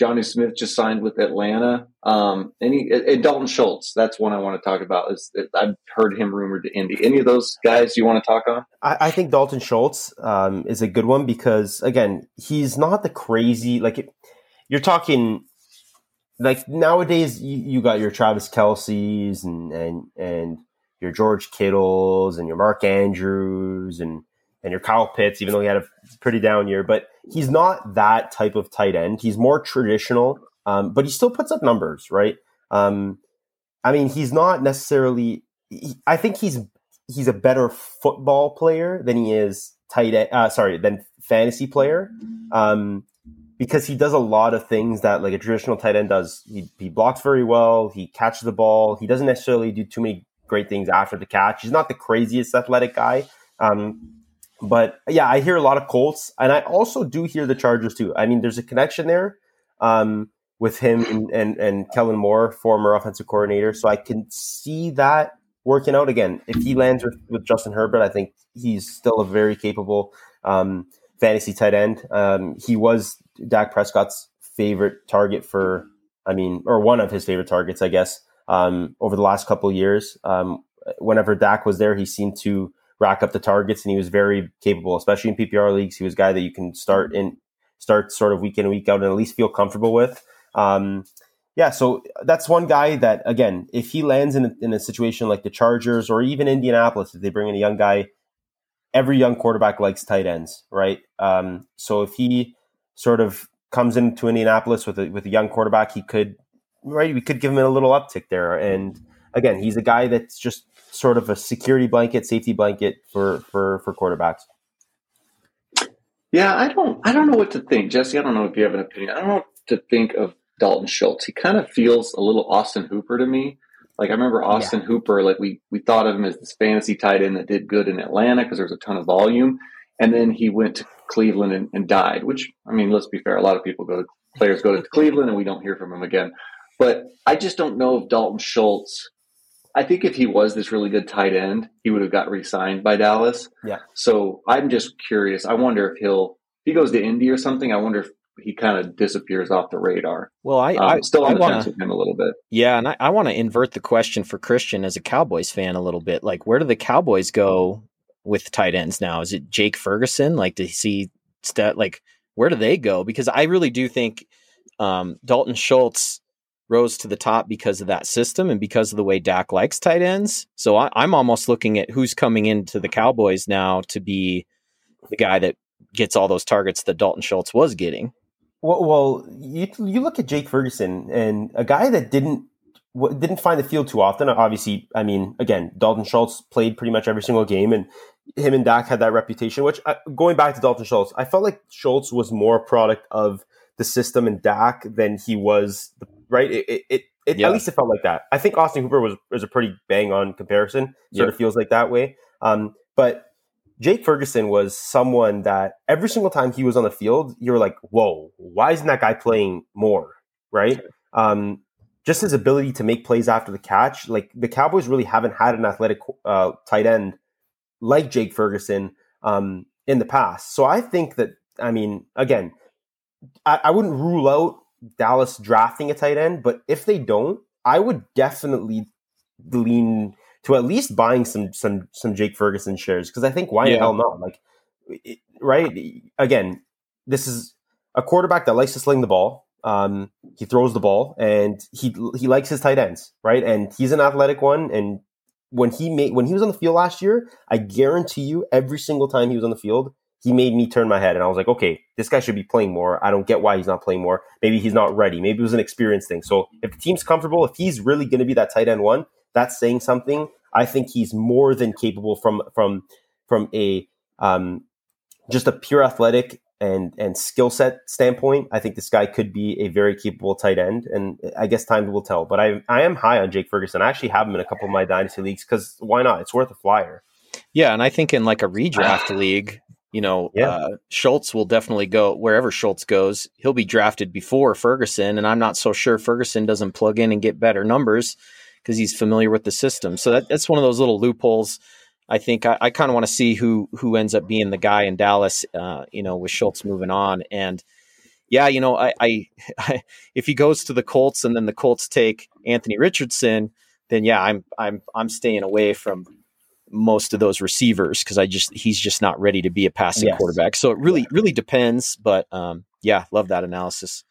Jonnu Smith just signed with Atlanta. Um, any and Dalton Schultz, that's one I want to talk about. Is I've heard him rumored to Indy. Any of those guys you want to talk on? I, I think Dalton Schultz um, is a good one because again, he's not the crazy like it, you're talking. Like nowadays, you, you got your Travis Kelce's and and and your George Kittles and your Mark Andrews and and your Kyle Pitts, even though he had a pretty down year. But he's not that type of tight end. He's more traditional, um, but he still puts up numbers, right? Um, I mean, he's not necessarily. He, I think he's he's a better football player than he is tight end. Uh, sorry, than fantasy player, um, because he does a lot of things that like a traditional tight end does. He, he blocks very well. He catches the ball. He doesn't necessarily do too many great things after the catch. He's not the craziest athletic guy. Um, but yeah, I hear a lot of Colts, and I also do hear the Chargers too. I mean, there's a connection there um, with him and, and, and Kellen Moore, former offensive coordinator. So I can see that working out again. If he lands with, with Justin Herbert, I think he's still a very capable um, fantasy tight end. Um, he was Dak Prescott's favorite target for, I mean, or one of his favorite targets, I guess, um, over the last couple years. Um, whenever Dak was there, he seemed to rack up the targets, and he was very capable, especially in PPR leagues. He was a guy that you can start in start sort of week in and week out and at least feel comfortable with. Um, yeah, so that's one guy that again, if he lands in a, in a situation like the Chargers or even Indianapolis, if they bring in a young guy, every young quarterback likes tight ends, right? Um, so if he sort of comes into Indianapolis with a with a young quarterback, he could right, we could give him a little uptick there. And again, he's a guy that's just sort of a security blanket, safety blanket for for for quarterbacks. Yeah, I don't I don't know what to think, Jesse. I don't know if you have an opinion. I don't know what to think of Dalton Schultz. He kind of feels a little Austin Hooper to me. Like I remember Austin yeah. Hooper, like we we thought of him as this fantasy tight end that did good in Atlanta because there was a ton of volume, and then he went to Cleveland and, and, died. Which I mean, let's be fair, a lot of people go to players go to (laughs) Cleveland and we don't hear from him again. But I just don't know if Dalton Schultz. I think if he was this really good tight end, he would have got re-signed by Dallas. Yeah. So I'm just curious. I wonder if he'll if he goes to Indy or something. I wonder if he kind of disappears off the radar. Well, I, um, I still on I the wanna, fence with him a little bit. Yeah, and I, I want to invert the question for Christian as a Cowboys fan a little bit. Like, where do the Cowboys go with tight ends now? Is it Jake Ferguson? Like, to see st- like where do they go? Because I really do think um, Dalton Schultz rose to the top because of that system and because of the way Dak likes tight ends. So I, I'm almost looking at who's coming into the Cowboys now to be the guy that gets all those targets that Dalton Schultz was getting. Well, well, you you look at Jake Ferguson and a guy that didn't didn't find the field too often. Obviously, I mean, again, Dalton Schultz played pretty much every single game, and him and Dak had that reputation. Which, uh, going back to Dalton Schultz, I felt like Schultz was more a product of the system and Dak than he was. The, right? It, it, it, it yeah. at least it felt like that. I think Austin Hooper was was a pretty bang on comparison. Sort of feels like that way. Um, but Jake Ferguson was someone that every single time he was on the field, you were like, "Whoa, why isn't that guy playing more?" Right? Um, just his ability to make plays after the catch. Like the Cowboys really haven't had an athletic uh, tight end like Jake Ferguson um, in the past. So I think that I mean, again, I, I wouldn't rule out Dallas drafting a tight end, but if they don't, I would definitely lean to at least buying some some some Jake Ferguson shares because I think why yeah. the hell not? Like, it, right? Again, this is a quarterback that likes to sling the ball. Um, he throws the ball and he he likes his tight ends, right? And he's an athletic one. And when he made when he was on the field last year, I guarantee you, every single time he was on the field, he made me turn my head, and I was like, okay, this guy should be playing more. I don't get why he's not playing more. Maybe he's not ready. Maybe it was an experience thing. So if the team's comfortable, if he's really going to be that tight end one, that's saying something. I think he's more than capable from from from a um, just a pure athletic and and skill set standpoint. I think this guy could be a very capable tight end, and I guess time will tell. But I I am high on Jake Ferguson. I actually have him in a couple of my dynasty leagues because why not? It's worth a flyer. Yeah, and I think in like a redraft (sighs) league, you know, yeah. uh, Schultz will definitely go wherever Schultz goes. He'll be drafted before Ferguson, and I'm not so sure Ferguson doesn't plug in and get better numbers because he's familiar with the system. So that, that's one of those little loopholes. I think I, I kind of want to see who who ends up being the guy in Dallas. Uh, you know, with Schultz moving on, and yeah, you know, I, I, I (laughs) if he goes to the Colts and then the Colts take Anthony Richardson, then yeah, I'm I'm I'm staying away from most of those receivers because I just he's just not ready to be a passing yes. quarterback. So it really really depends, but um, yeah, love that analysis.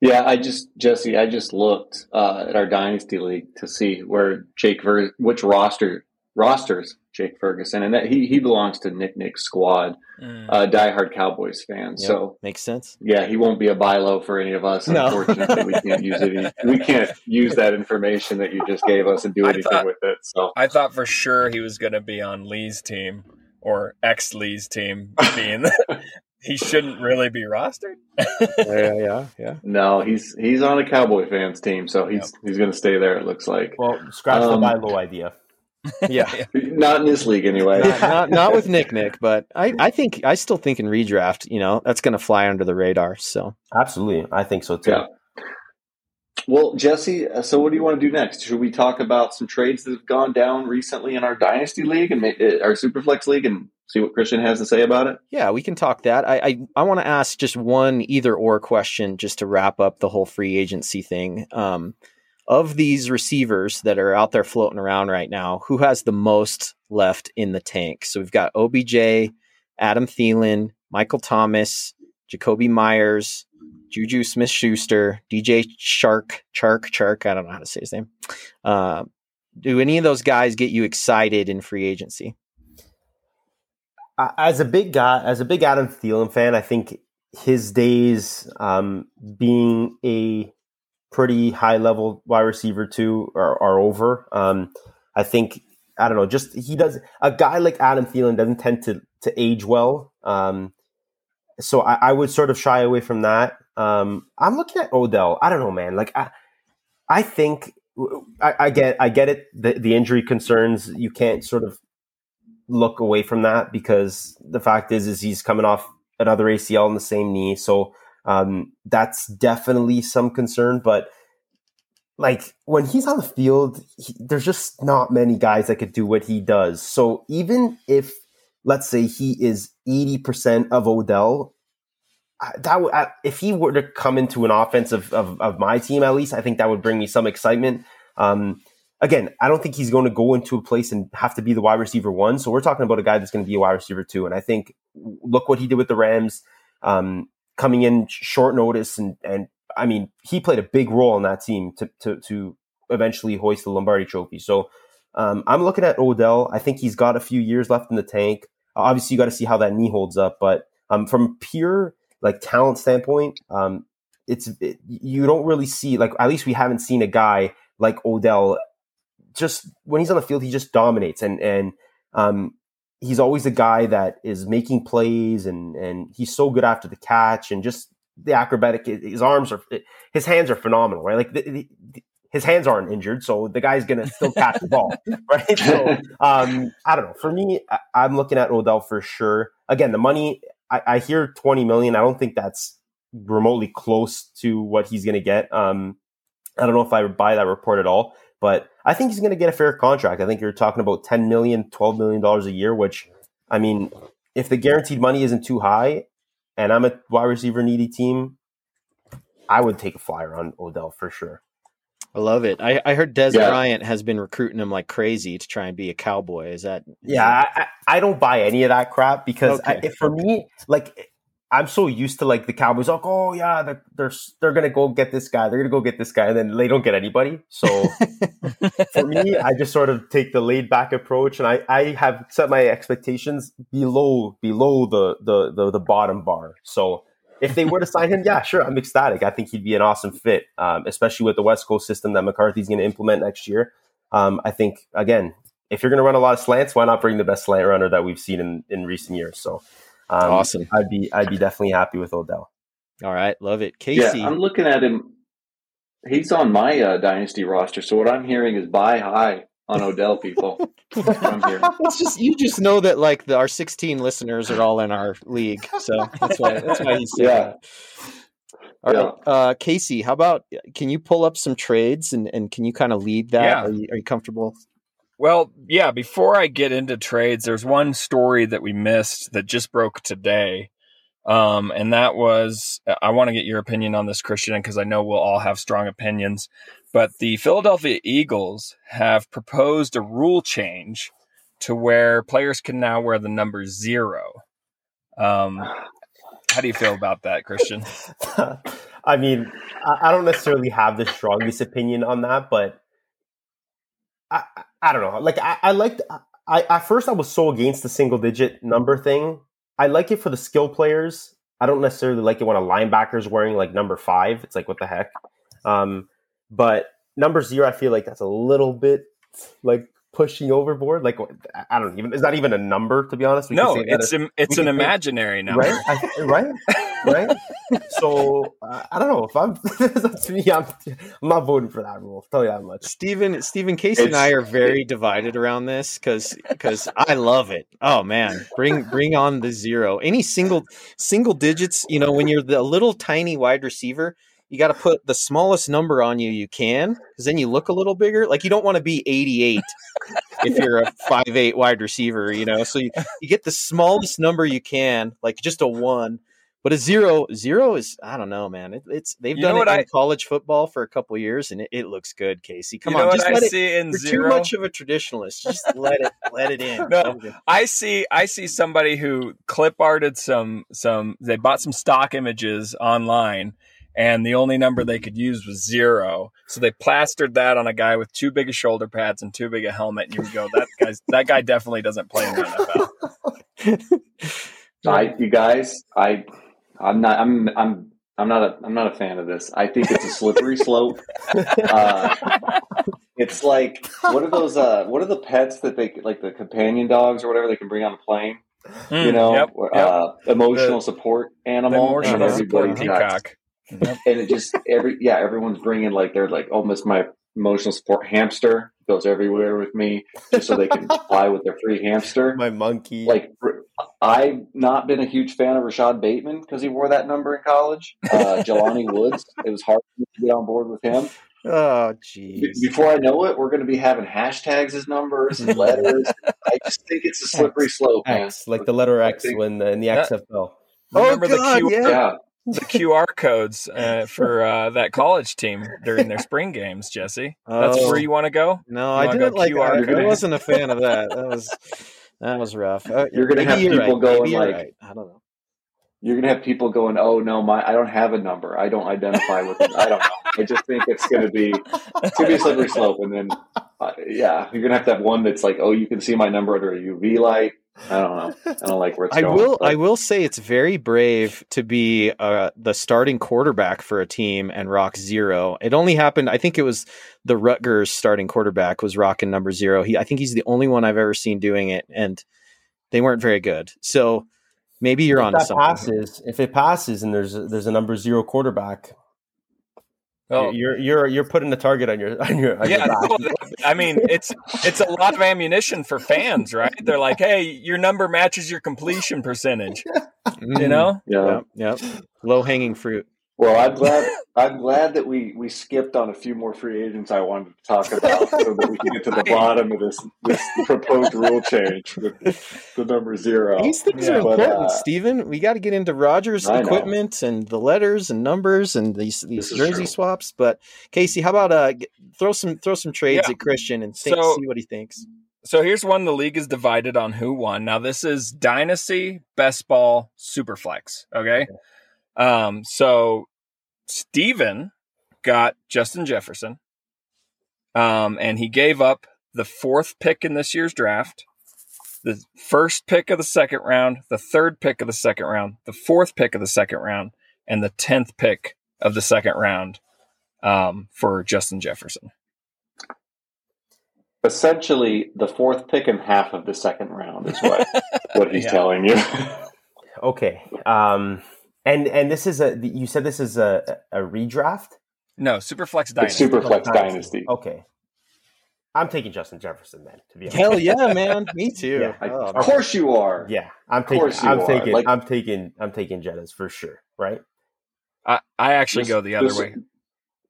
Yeah, I just Jesse, I just looked uh, at our dynasty league to see where Jake Ver- which roster rosters Jake Ferguson, and that he he belongs to Nick Nick's squad, mm. uh, diehard Cowboys fan. Yep, so makes sense. Yeah, he won't be a buy low for any of us. No. Unfortunately, we can't use it. We can't use that information that you just gave us and do anything thought, with it. So I thought for sure he was going to be on Lee's team or ex Lee's team, being (laughs) he shouldn't really be rostered. yeah, yeah, yeah. No, he's he's on a Cowboy fans team, so he's yep. he's going to stay there. It looks like. Well, scratch um, the buy low idea. (laughs) Yeah, not in this league anyway. not, not, not with Nick Nick, but I I think I still think in redraft, you know, that's going to fly under the radar. So absolutely, I think so too. Yeah. Well, Jesse, uh, so what do you want to do next? Should we talk about some trades that have gone down recently in our Dynasty League and uh, our Superflex League and see what Christian has to say about it? Yeah, we can talk that. I I, I want to ask just one either or question just to wrap up the whole free agency thing. Um, of these receivers that are out there floating around right now, who has the most left in the tank? So we've got OBJ, Adam Thielen, Michael Thomas, Jakobi Meyers, Juju Smith Schuster, DJ Shark, Chark, Chark. I don't know how to say his name. Uh, do any of those guys get you excited in free agency? As a big guy, as a big Adam Thielen fan, I think his days um, being a pretty high level wide receiver too are, are over. Um, I think I don't know. Just he does a guy like Adam Thielen doesn't tend to to age well. Um, so I, I, would sort of shy away from that. Um, I'm looking at Odell. I don't know, man. Like I, I think I, I get I get it. The, the injury concerns you can't sort of look away from that because the fact is is he's coming off another ACL in the same knee. So um, that's definitely some concern. But like when he's on the field, he, there's just not many guys that could do what he does. So even if let's say he is 80% of Odell, that would, if he were to come into an offense of, of, of, my team, at least, I think that would bring me some excitement. Um, again, I don't think he's going to go into a place and have to be the wide receiver one. So we're talking about a guy that's going to be a wide receiver two. And I think look what he did with the Rams, um, coming in short notice and, and I mean, he played a big role in that team to, to, to eventually hoist the Lombardi trophy. So um, I'm looking at Odell. I think he's got a few years left in the tank. Obviously, you got to see how that knee holds up. But um, from pure like talent standpoint, um, it's it, you don't really see like at least we haven't seen a guy like Odell. Just when he's on the field, he just dominates, and and um, he's always a guy that is making plays, and and he's so good after the catch, and just the acrobatic. His arms are, his hands are phenomenal, right? Like the, the, his hands aren't injured, so the guy's gonna still catch the ball, (laughs) right? So um, I don't know. For me, I, am looking at Odell for sure. Again, the money. I, I, hear 20 million. I don't think that's remotely close to what he's gonna get. Um, I don't know if I would buy that report at all, but I think he's gonna get a fair contract. I think you're talking about 10 million, 12 million dollars a year, which I mean, if the guaranteed money isn't too high, and I'm a wide receiver needy team, I would take a flyer on Odell for sure. I love it. I, I heard Dez yeah. Bryant has been recruiting him like crazy to try and be a cowboy. Is that? Is yeah, that... I, I, don't buy any of that crap because okay. I, for me, like I'm so used to like the Cowboys, like, oh yeah, they're, they're they're gonna go get this guy, they're gonna go get this guy, and then they don't get anybody. So (laughs) for me, I just sort of take the laid back approach, and I I have set my expectations below below the the the, the bottom bar. So if they were to sign him, yeah, sure, I'm ecstatic. I think he'd be an awesome fit, um, especially with the West Coast system that McCarthy's going to implement next year. Um, I think again, if you're going to run a lot of slants, why not bring the best slant runner that we've seen in, in recent years? So, um, awesome. I'd be I'd be definitely happy with Odell. All right, love it, Casey. Yeah, I'm looking at him. He's on my uh, dynasty roster, so what I'm hearing is buy high on Odell people. (laughs) it's just you just know that like the, our 16 listeners are all in our league, so that's why that's why he's yeah. All yeah. right, uh, Casey, how about can you pull up some trades and, and can you kind of lead that? Yeah. Are, you, are you comfortable? Well, yeah. Before I get into trades, there's one story that we missed that just broke today. Um, and that was, I want to get your opinion on this, Christian, because I know we'll all have strong opinions. But the Philadelphia Eagles have proposed a rule change to where players can now wear the number zero. Um, how do you feel about that, Christian? (laughs) I mean, I don't necessarily have the strongest opinion on that, but I, I don't know. Like, I, I liked, I, at first I was so against the single digit number thing. I like it for the skill players. I don't necessarily like it when a linebacker's wearing like number five. It's like, what the heck? Um, but number zero, I feel like that's a little bit like pushing overboard. Like I don't even is that even a number to be honest? We no, it's a, it's an imaginary number, right? I, right, right. so uh, I don't know if I'm (laughs) to me, I'm, I'm not voting for that rule. I'll tell you that much. Steven, Steven, Casey, it's, and I are very it, divided around this because because I love it. Oh man, bring bring on the zero. Any single single digits. You know, when you're the little tiny wide receiver you got to put the smallest number on you you can because then you look a little bigger. Like you don't want to be 88 if you're a (laughs) five eight wide receiver, you know. So you, you get the smallest number you can, like just a one. But a zero, zero is I don't know, man. It, it's they've you done it in I, college football for a couple years, and it, it, looks good. Casey, come on, just let it. you're zero? too much of a traditionalist. Just let it, let it in. No, I see. I see somebody who clip arted some some. They bought some stock images online and the only number they could use was zero. So they plastered that on a guy with too big a shoulder pads and too big a helmet, and you would go, "That guy's that guy definitely doesn't play in the NFL." I, you guys, I, I'm not, I'm, I'm, I'm not a, I'm not a fan of this. I think it's a slippery slope. (laughs) Uh, It's like what are those? Uh, what are the pets that they like the companion dogs or whatever they can bring on the plane? Mm, you know, yep, yep. Uh, emotional the, support animal. Emotional support peacock. Yep. And it just every yeah, everyone's bringing like they're like almost my emotional support hamster goes everywhere with me just so they can (laughs) fly with their free hamster. My monkey. Like I've not been a huge fan of Rashod Bateman because he wore that number in college. Uh, (laughs) Jelani Woods, it was hard to get on board with him. Oh, geez. Before I know it, we're going to be having hashtags as numbers and letters. I just think it's a slippery slope, X, like the letter X when the, in the XFL. Remember oh, God, the Q- yeah. yeah the QR codes uh, (laughs) for uh, that college team during their spring games, Jesse. That's oh. where you want to go. No, I didn't like. QR I, I wasn't a fan of that. That was (laughs) that was rough. Uh, you're gonna have people right. going like, right. I don't know. You're gonna have people going, "Oh no, my I don't have a number. I don't identify with it. I don't know. I just think it's gonna be it's gonna be a slippery slope." And then, uh, yeah, you're gonna have to have one that's like, "Oh, you can see my number under a UV light." I don't know. I don't like where it's I going. will. But... I will say it's very brave to be uh, the starting quarterback for a team and rock zero. It only happened. I think it was the Rutgers starting quarterback was rocking number zero. He. I think he's the only one I've ever seen doing it, and they weren't very good. So maybe you're on something. Passes if it passes and there's a, there's a number zero quarterback. Oh. You're you're you're putting the target on your on your on yeah. Your I mean, it's it's a lot of ammunition for fans, right? They're like, hey, your number matches your completion percentage. (laughs) You know? Mm. Yeah. Yep. yep. Low hanging fruit. Well, I'm glad (laughs) I'm glad that we we skipped on a few more free agents I wanted to talk about so that we can get to the bottom of this this (laughs) proposed rule change with the number zero. These things yeah. are but, important, uh, Steven. We got to get into Rogers equipment and the letters and numbers and these these jersey swaps. But Casey, how about uh throw some throw some trades yeah. at Christian and think, so, see what he thinks. So here's one the league is divided on who won. Now this is Dynasty, Best Ball, Superflex. Okay. okay. Um, so Steven got Justin Jefferson. Um, and he gave up the fourth pick in this year's draft, the first pick of the second round, the third pick of the second round, the fourth pick of the second round, and the tenth pick of the second round um, for Justin Jefferson. Essentially, the fourth pick and half of the second round is what what he's (laughs) telling you. okay. Um, and and this is a you said this is a a redraft. No, Superflex Dynasty. It's Superflex Dynasty. Dynasty. Okay. I'm taking Justin Jefferson then. To be honest. Hell yeah, (laughs) man! Me too. Yeah, I, oh, of course you are. Yeah, I'm taking. I'm taking. Like, I'm taking. I'm taking Jettas for sure. Right. I I actually this, go the other this, way.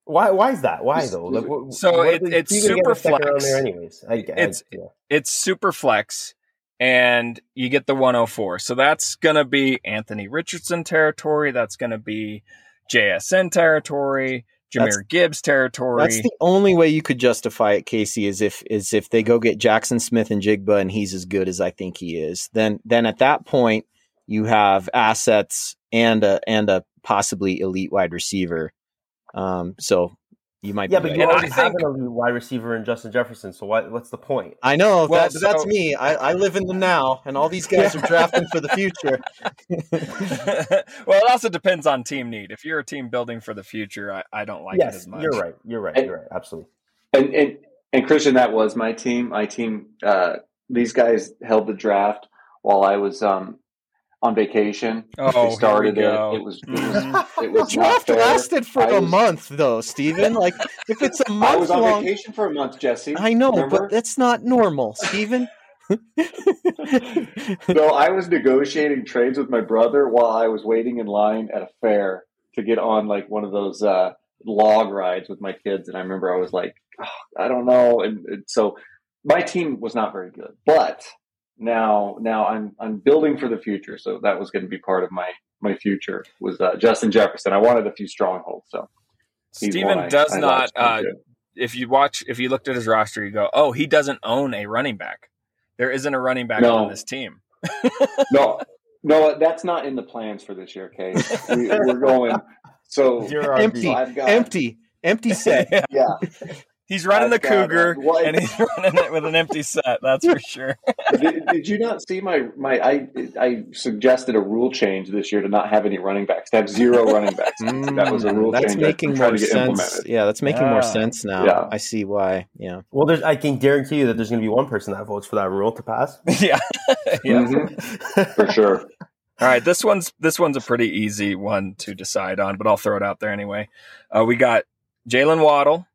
Why? Why is that? Why though? Like, what, so it, it's super flex. anyways, I, it's I, yeah. it's super flex, and you get the 104. So that's going to be Anthony Richardson territory. That's going to be JSN territory. Jahmyr that's, Gibbs territory. That's the only way you could justify it, Casey, is if is if they go get Jackson Smith-Njigba and he's as good as I think he is. Then then at that point you have assets and a and a possibly elite wide receiver. Um, so you might yeah, but you already have think, a wide receiver in Justin Jefferson. So what, what's the point? I know well, that, so, that's me. I, I, live in the now, and all these guys are drafting for the future. (laughs) well, it also depends on team need. If you're a team building for the future, I, I don't like yes, it as much. You're right. You're right. And, you're right. Absolutely. And, and and Christian, that was my team. My team. Uh, these guys held the draft while I was um, on vacation. Oh, they started it. It was it was, it was draft lasted for I a was, month though, Steven. Like if it's a month, (laughs) I was on long, vacation for a month, Jesse. I know, remember? but that's not normal, Steven. no, (laughs) (laughs) I was negotiating trades with my brother while I was waiting in line at a fair to get on like one of those uh, log rides with my kids, and I remember I was like, oh, I don't know, and, and so my team was not very good, but now now I'm I'm building for the future. So that was going to be part of my my future was uh, Justin Jefferson. I wanted a few strongholds. So Steven does I, not. uh, if you watch, if you looked at his roster, you go, "Oh, he doesn't own a running back. There isn't a running back no. on this team." (laughs) no, no, that's not in the plans for this year. Okay, we, are going. So empty, got, empty, empty set. (laughs) yeah. He's running That's the Cougar, and he's (laughs) running it with an empty set. That's for sure. (laughs) did, did, you not see my my? I I suggested a rule change this year to not have any running backs, to have zero (laughs) running backs. Mm, that was a rule change. that's change. Making more sense. Yeah, that's making yeah. more sense now. Yeah. I see why. Yeah. Well, there's. I can guarantee you that there's going to be one person that votes for that rule to pass. yeah. yeah. Mm-hmm. for sure. All right, this one's this one's a pretty easy one to decide on, but I'll throw it out there anyway. Uh, we got Jalen Waddle,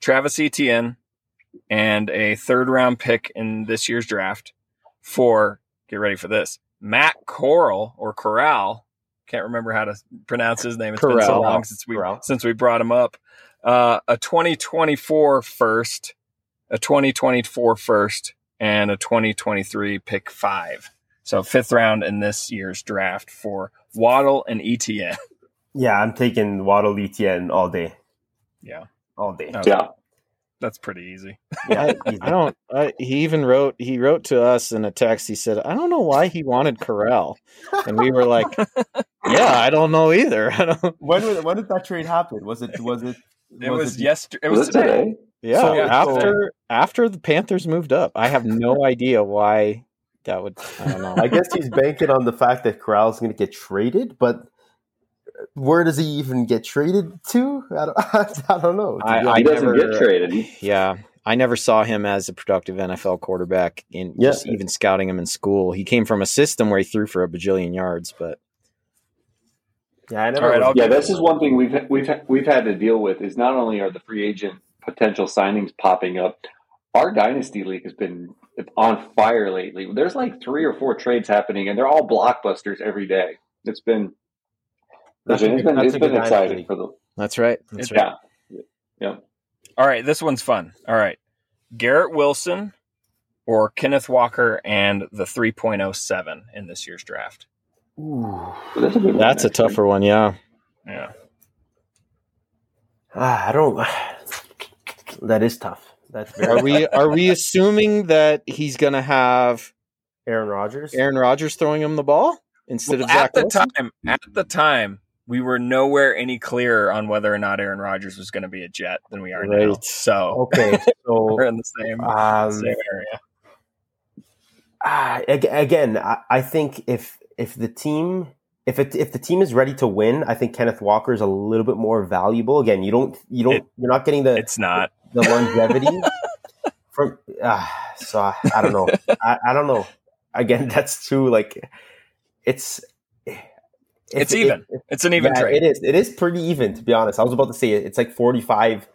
Travis Etienne, and a third round pick in this year's draft for get ready for this Matt Coral or Corral. Can't remember how to pronounce his name. It's Corral. been so long since we Corral. since we brought him up. Uh, a 2024 first, a 2024 first, and a 2023 pick five. So fifth round in this year's draft for Waddle and Etienne. Yeah, I'm taking Waddle Etienne all day. Yeah Oh, all day. yeah. That's pretty easy. Yeah, (laughs) I don't. I, he even wrote. He wrote to us in a text. He said, "I don't know why he wanted Corral," and we were like, (laughs) "Yeah, I don't know either." (laughs) I don't. When was, when did that trade happen? Was it was it? It was, was yesterday. It was, was today. Yeah, so, after so, after the Panthers moved up, I have no idea why that would. I don't know. I guess he's banking on the fact that Corral's going to get traded, but where does he even get traded to? I don't, (laughs) I don't know. I, I he doesn't get traded. Yeah, I never saw him as a productive NFL quarterback. In yeah. just even scouting him in school, he came from a system where he threw for a bajillion yards. But yeah, I never. Right, yeah, this is one thing we've we've we've had to deal with. Is not only are the free agent potential signings popping up, our dynasty league has been on fire lately. There's like three or four trades happening, and they're all blockbusters every day. It's been that's it's been, it's been exciting for the. That's right. That's right. Yeah. Yeah. All right. This one's fun. All right. Garrett Wilson or Kenneth Walker and the 3.07 in this year's draft. Ooh, that's a, that's a tougher one. Yeah. Yeah. Uh, I don't. (sighs) That is tough. That's very are we are we assuming that he's going to have Aaron Rodgers? Aaron Rodgers throwing him the ball instead well, of Zach at the Wilson? time. At the time, we were nowhere any clearer on whether or not Aaron Rodgers was going to be a Jet than we are right. now. So okay, (laughs) so we're in the same, um, same area. Uh, again, I, I think if if the team if it, if the team is ready to win, I think Kenneth Walker is a little bit more valuable. Again, you don't you don't it, you're not getting the it's not the, the longevity (laughs) from. Uh, so I, I don't know. I, I don't know. Again, (laughs) that's too like it's it's even. It, it's an even yeah, trade. It is. It is pretty even, to be honest. I was about to say it. It's like 45,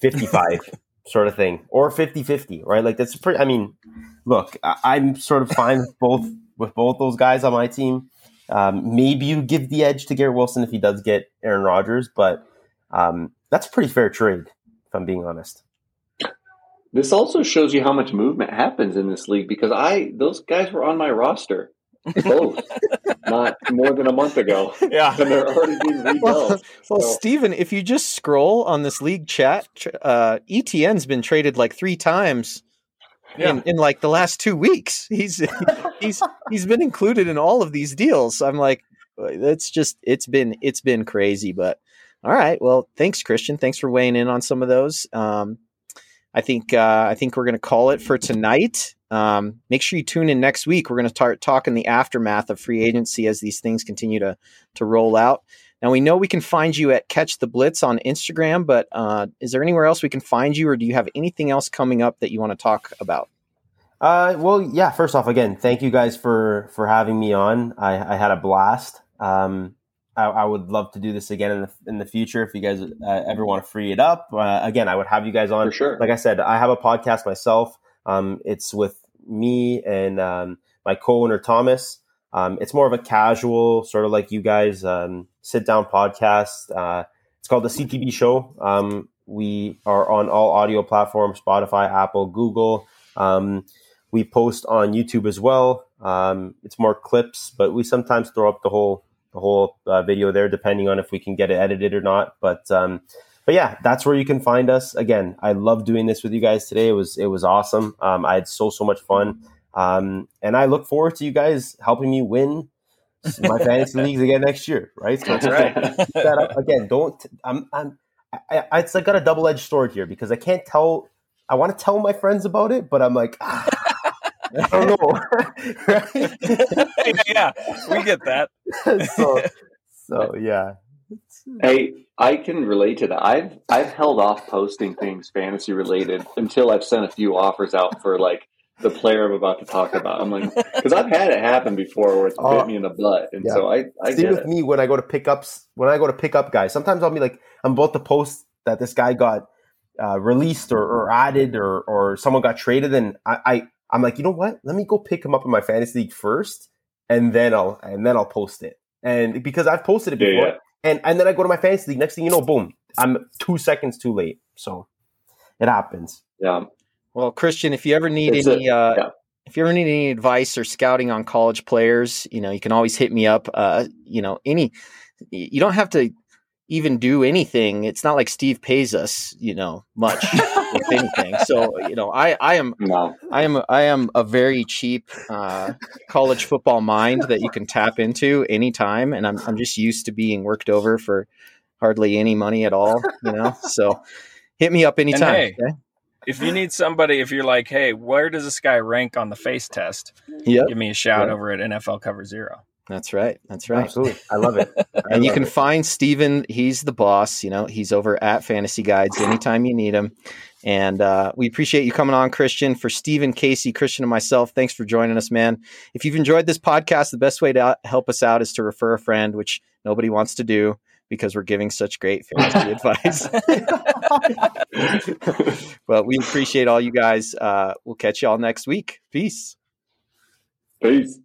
55 (laughs) sort of thing, or 50 50, right? Like that's pretty. I mean, look, I, am sort of fine with both with both those guys on my team. Um, maybe you give the edge to Garrett Wilson if he does get Aaron Rodgers, but um, that's a pretty fair trade, if I'm being honest. This also shows you how much movement happens in this league because I those guys were on my roster (laughs) both not more than a month ago. Yeah. And they're already being rebuilt. Well, well so. Steven, if you just scroll on this league chat, uh, ETN's been traded like three times yeah. in, in like the last two weeks. He's (laughs) he's he's been included in all of these deals. I'm like, it's just it's been it's been crazy. But all right, well, thanks, Christian. Thanks for weighing in on some of those. Um, I think uh, I think we're going to call it for tonight. Um, make sure you tune in next week. We're going to start talking the aftermath of free agency as these things continue to to roll out. Now we know we can find you at Catch the Blitz on Instagram, but uh, is there anywhere else we can find you, or do you have anything else coming up that you want to talk about? Uh, well, yeah. First off, again, thank you guys for for having me on. I, I had a blast. Um, I, I, would love to do this again in the in the future if you guys uh, ever want to free it up. Uh, again, I would have you guys on. For sure. Like I said, I have a podcast myself. Um, it's with me and um, my co-owner Thomas. Um, it's more of a casual, sort of like you guys um, sit down podcast. Uh, it's called the CTB Show. Um, we are on all audio platforms: Spotify, Apple, Google. Um, we post on YouTube as well. it's more clips, but we sometimes throw up the whole the whole uh, video there, depending on if we can get it edited or not. But um, but yeah, that's where you can find us. Again, I love doing this with you guys today. It was it was awesome. Um, I had so so much fun, um, and I look forward to you guys helping me win my (laughs) fantasy leagues again next year. Right? So that's right. again, don't. I'm, I'm I, I, it's like got a double edged sword here because I can't tell. I want to tell my friends about it, but I'm like, ah, I don't know. (laughs) (laughs) yeah, we get that. so, so yeah. Hey, I can relate to that. I've I've held off posting things fantasy related until I've sent a few offers out for like the player I'm about to talk about. I'm like, (laughs) because I've had it happen before where it's uh, bit me in the butt, and yeah. so I I See with it. me when I go to pickups when I go to pick up guys. Sometimes I'll be like, I'm about to post that this guy got uh, released or, or, added or or someone got traded, and I, I I'm like, you know what? Let me go pick him up in my fantasy league first, and then I'll and then I'll post it. And because I've posted it before, yeah, yeah. And and then I go to my fantasy league. Next thing you know, boom, I'm two seconds too late. So it happens. Yeah. Well, Christian, if you ever need it's any, a, uh, yeah. if you ever need any advice or scouting on college players, you know, you can always hit me up. Uh, you know, any, you don't have to even do anything. It's not like Steve pays us, you know, much (laughs) if anything. So, you know, I, I am, no. I am, I am a very cheap uh, college football mind that you can tap into anytime, and I'm, I'm just used to being worked over for hardly any money at all, you know. So, hit me up anytime. Hey, okay? if you need somebody, if you're like, hey, where does this guy rank on the face test? Yeah, give me a shout yep. over at NFL Cover Zero. That's right. That's right. Absolutely. I love it. (laughs) I and love you can it. find Steven. He's the boss. You know, he's over at Fantasy Guides anytime you need him. And uh, we appreciate you coming on, Christian. For Steven, Casey, Christian, and myself, thanks for joining us, man. If you've enjoyed this podcast, the best way to help us out is to refer a friend, which nobody wants to do because we're giving such great fantasy (laughs) advice. (laughs) but we appreciate all you guys. Uh, we'll catch you all next week. Peace. Peace.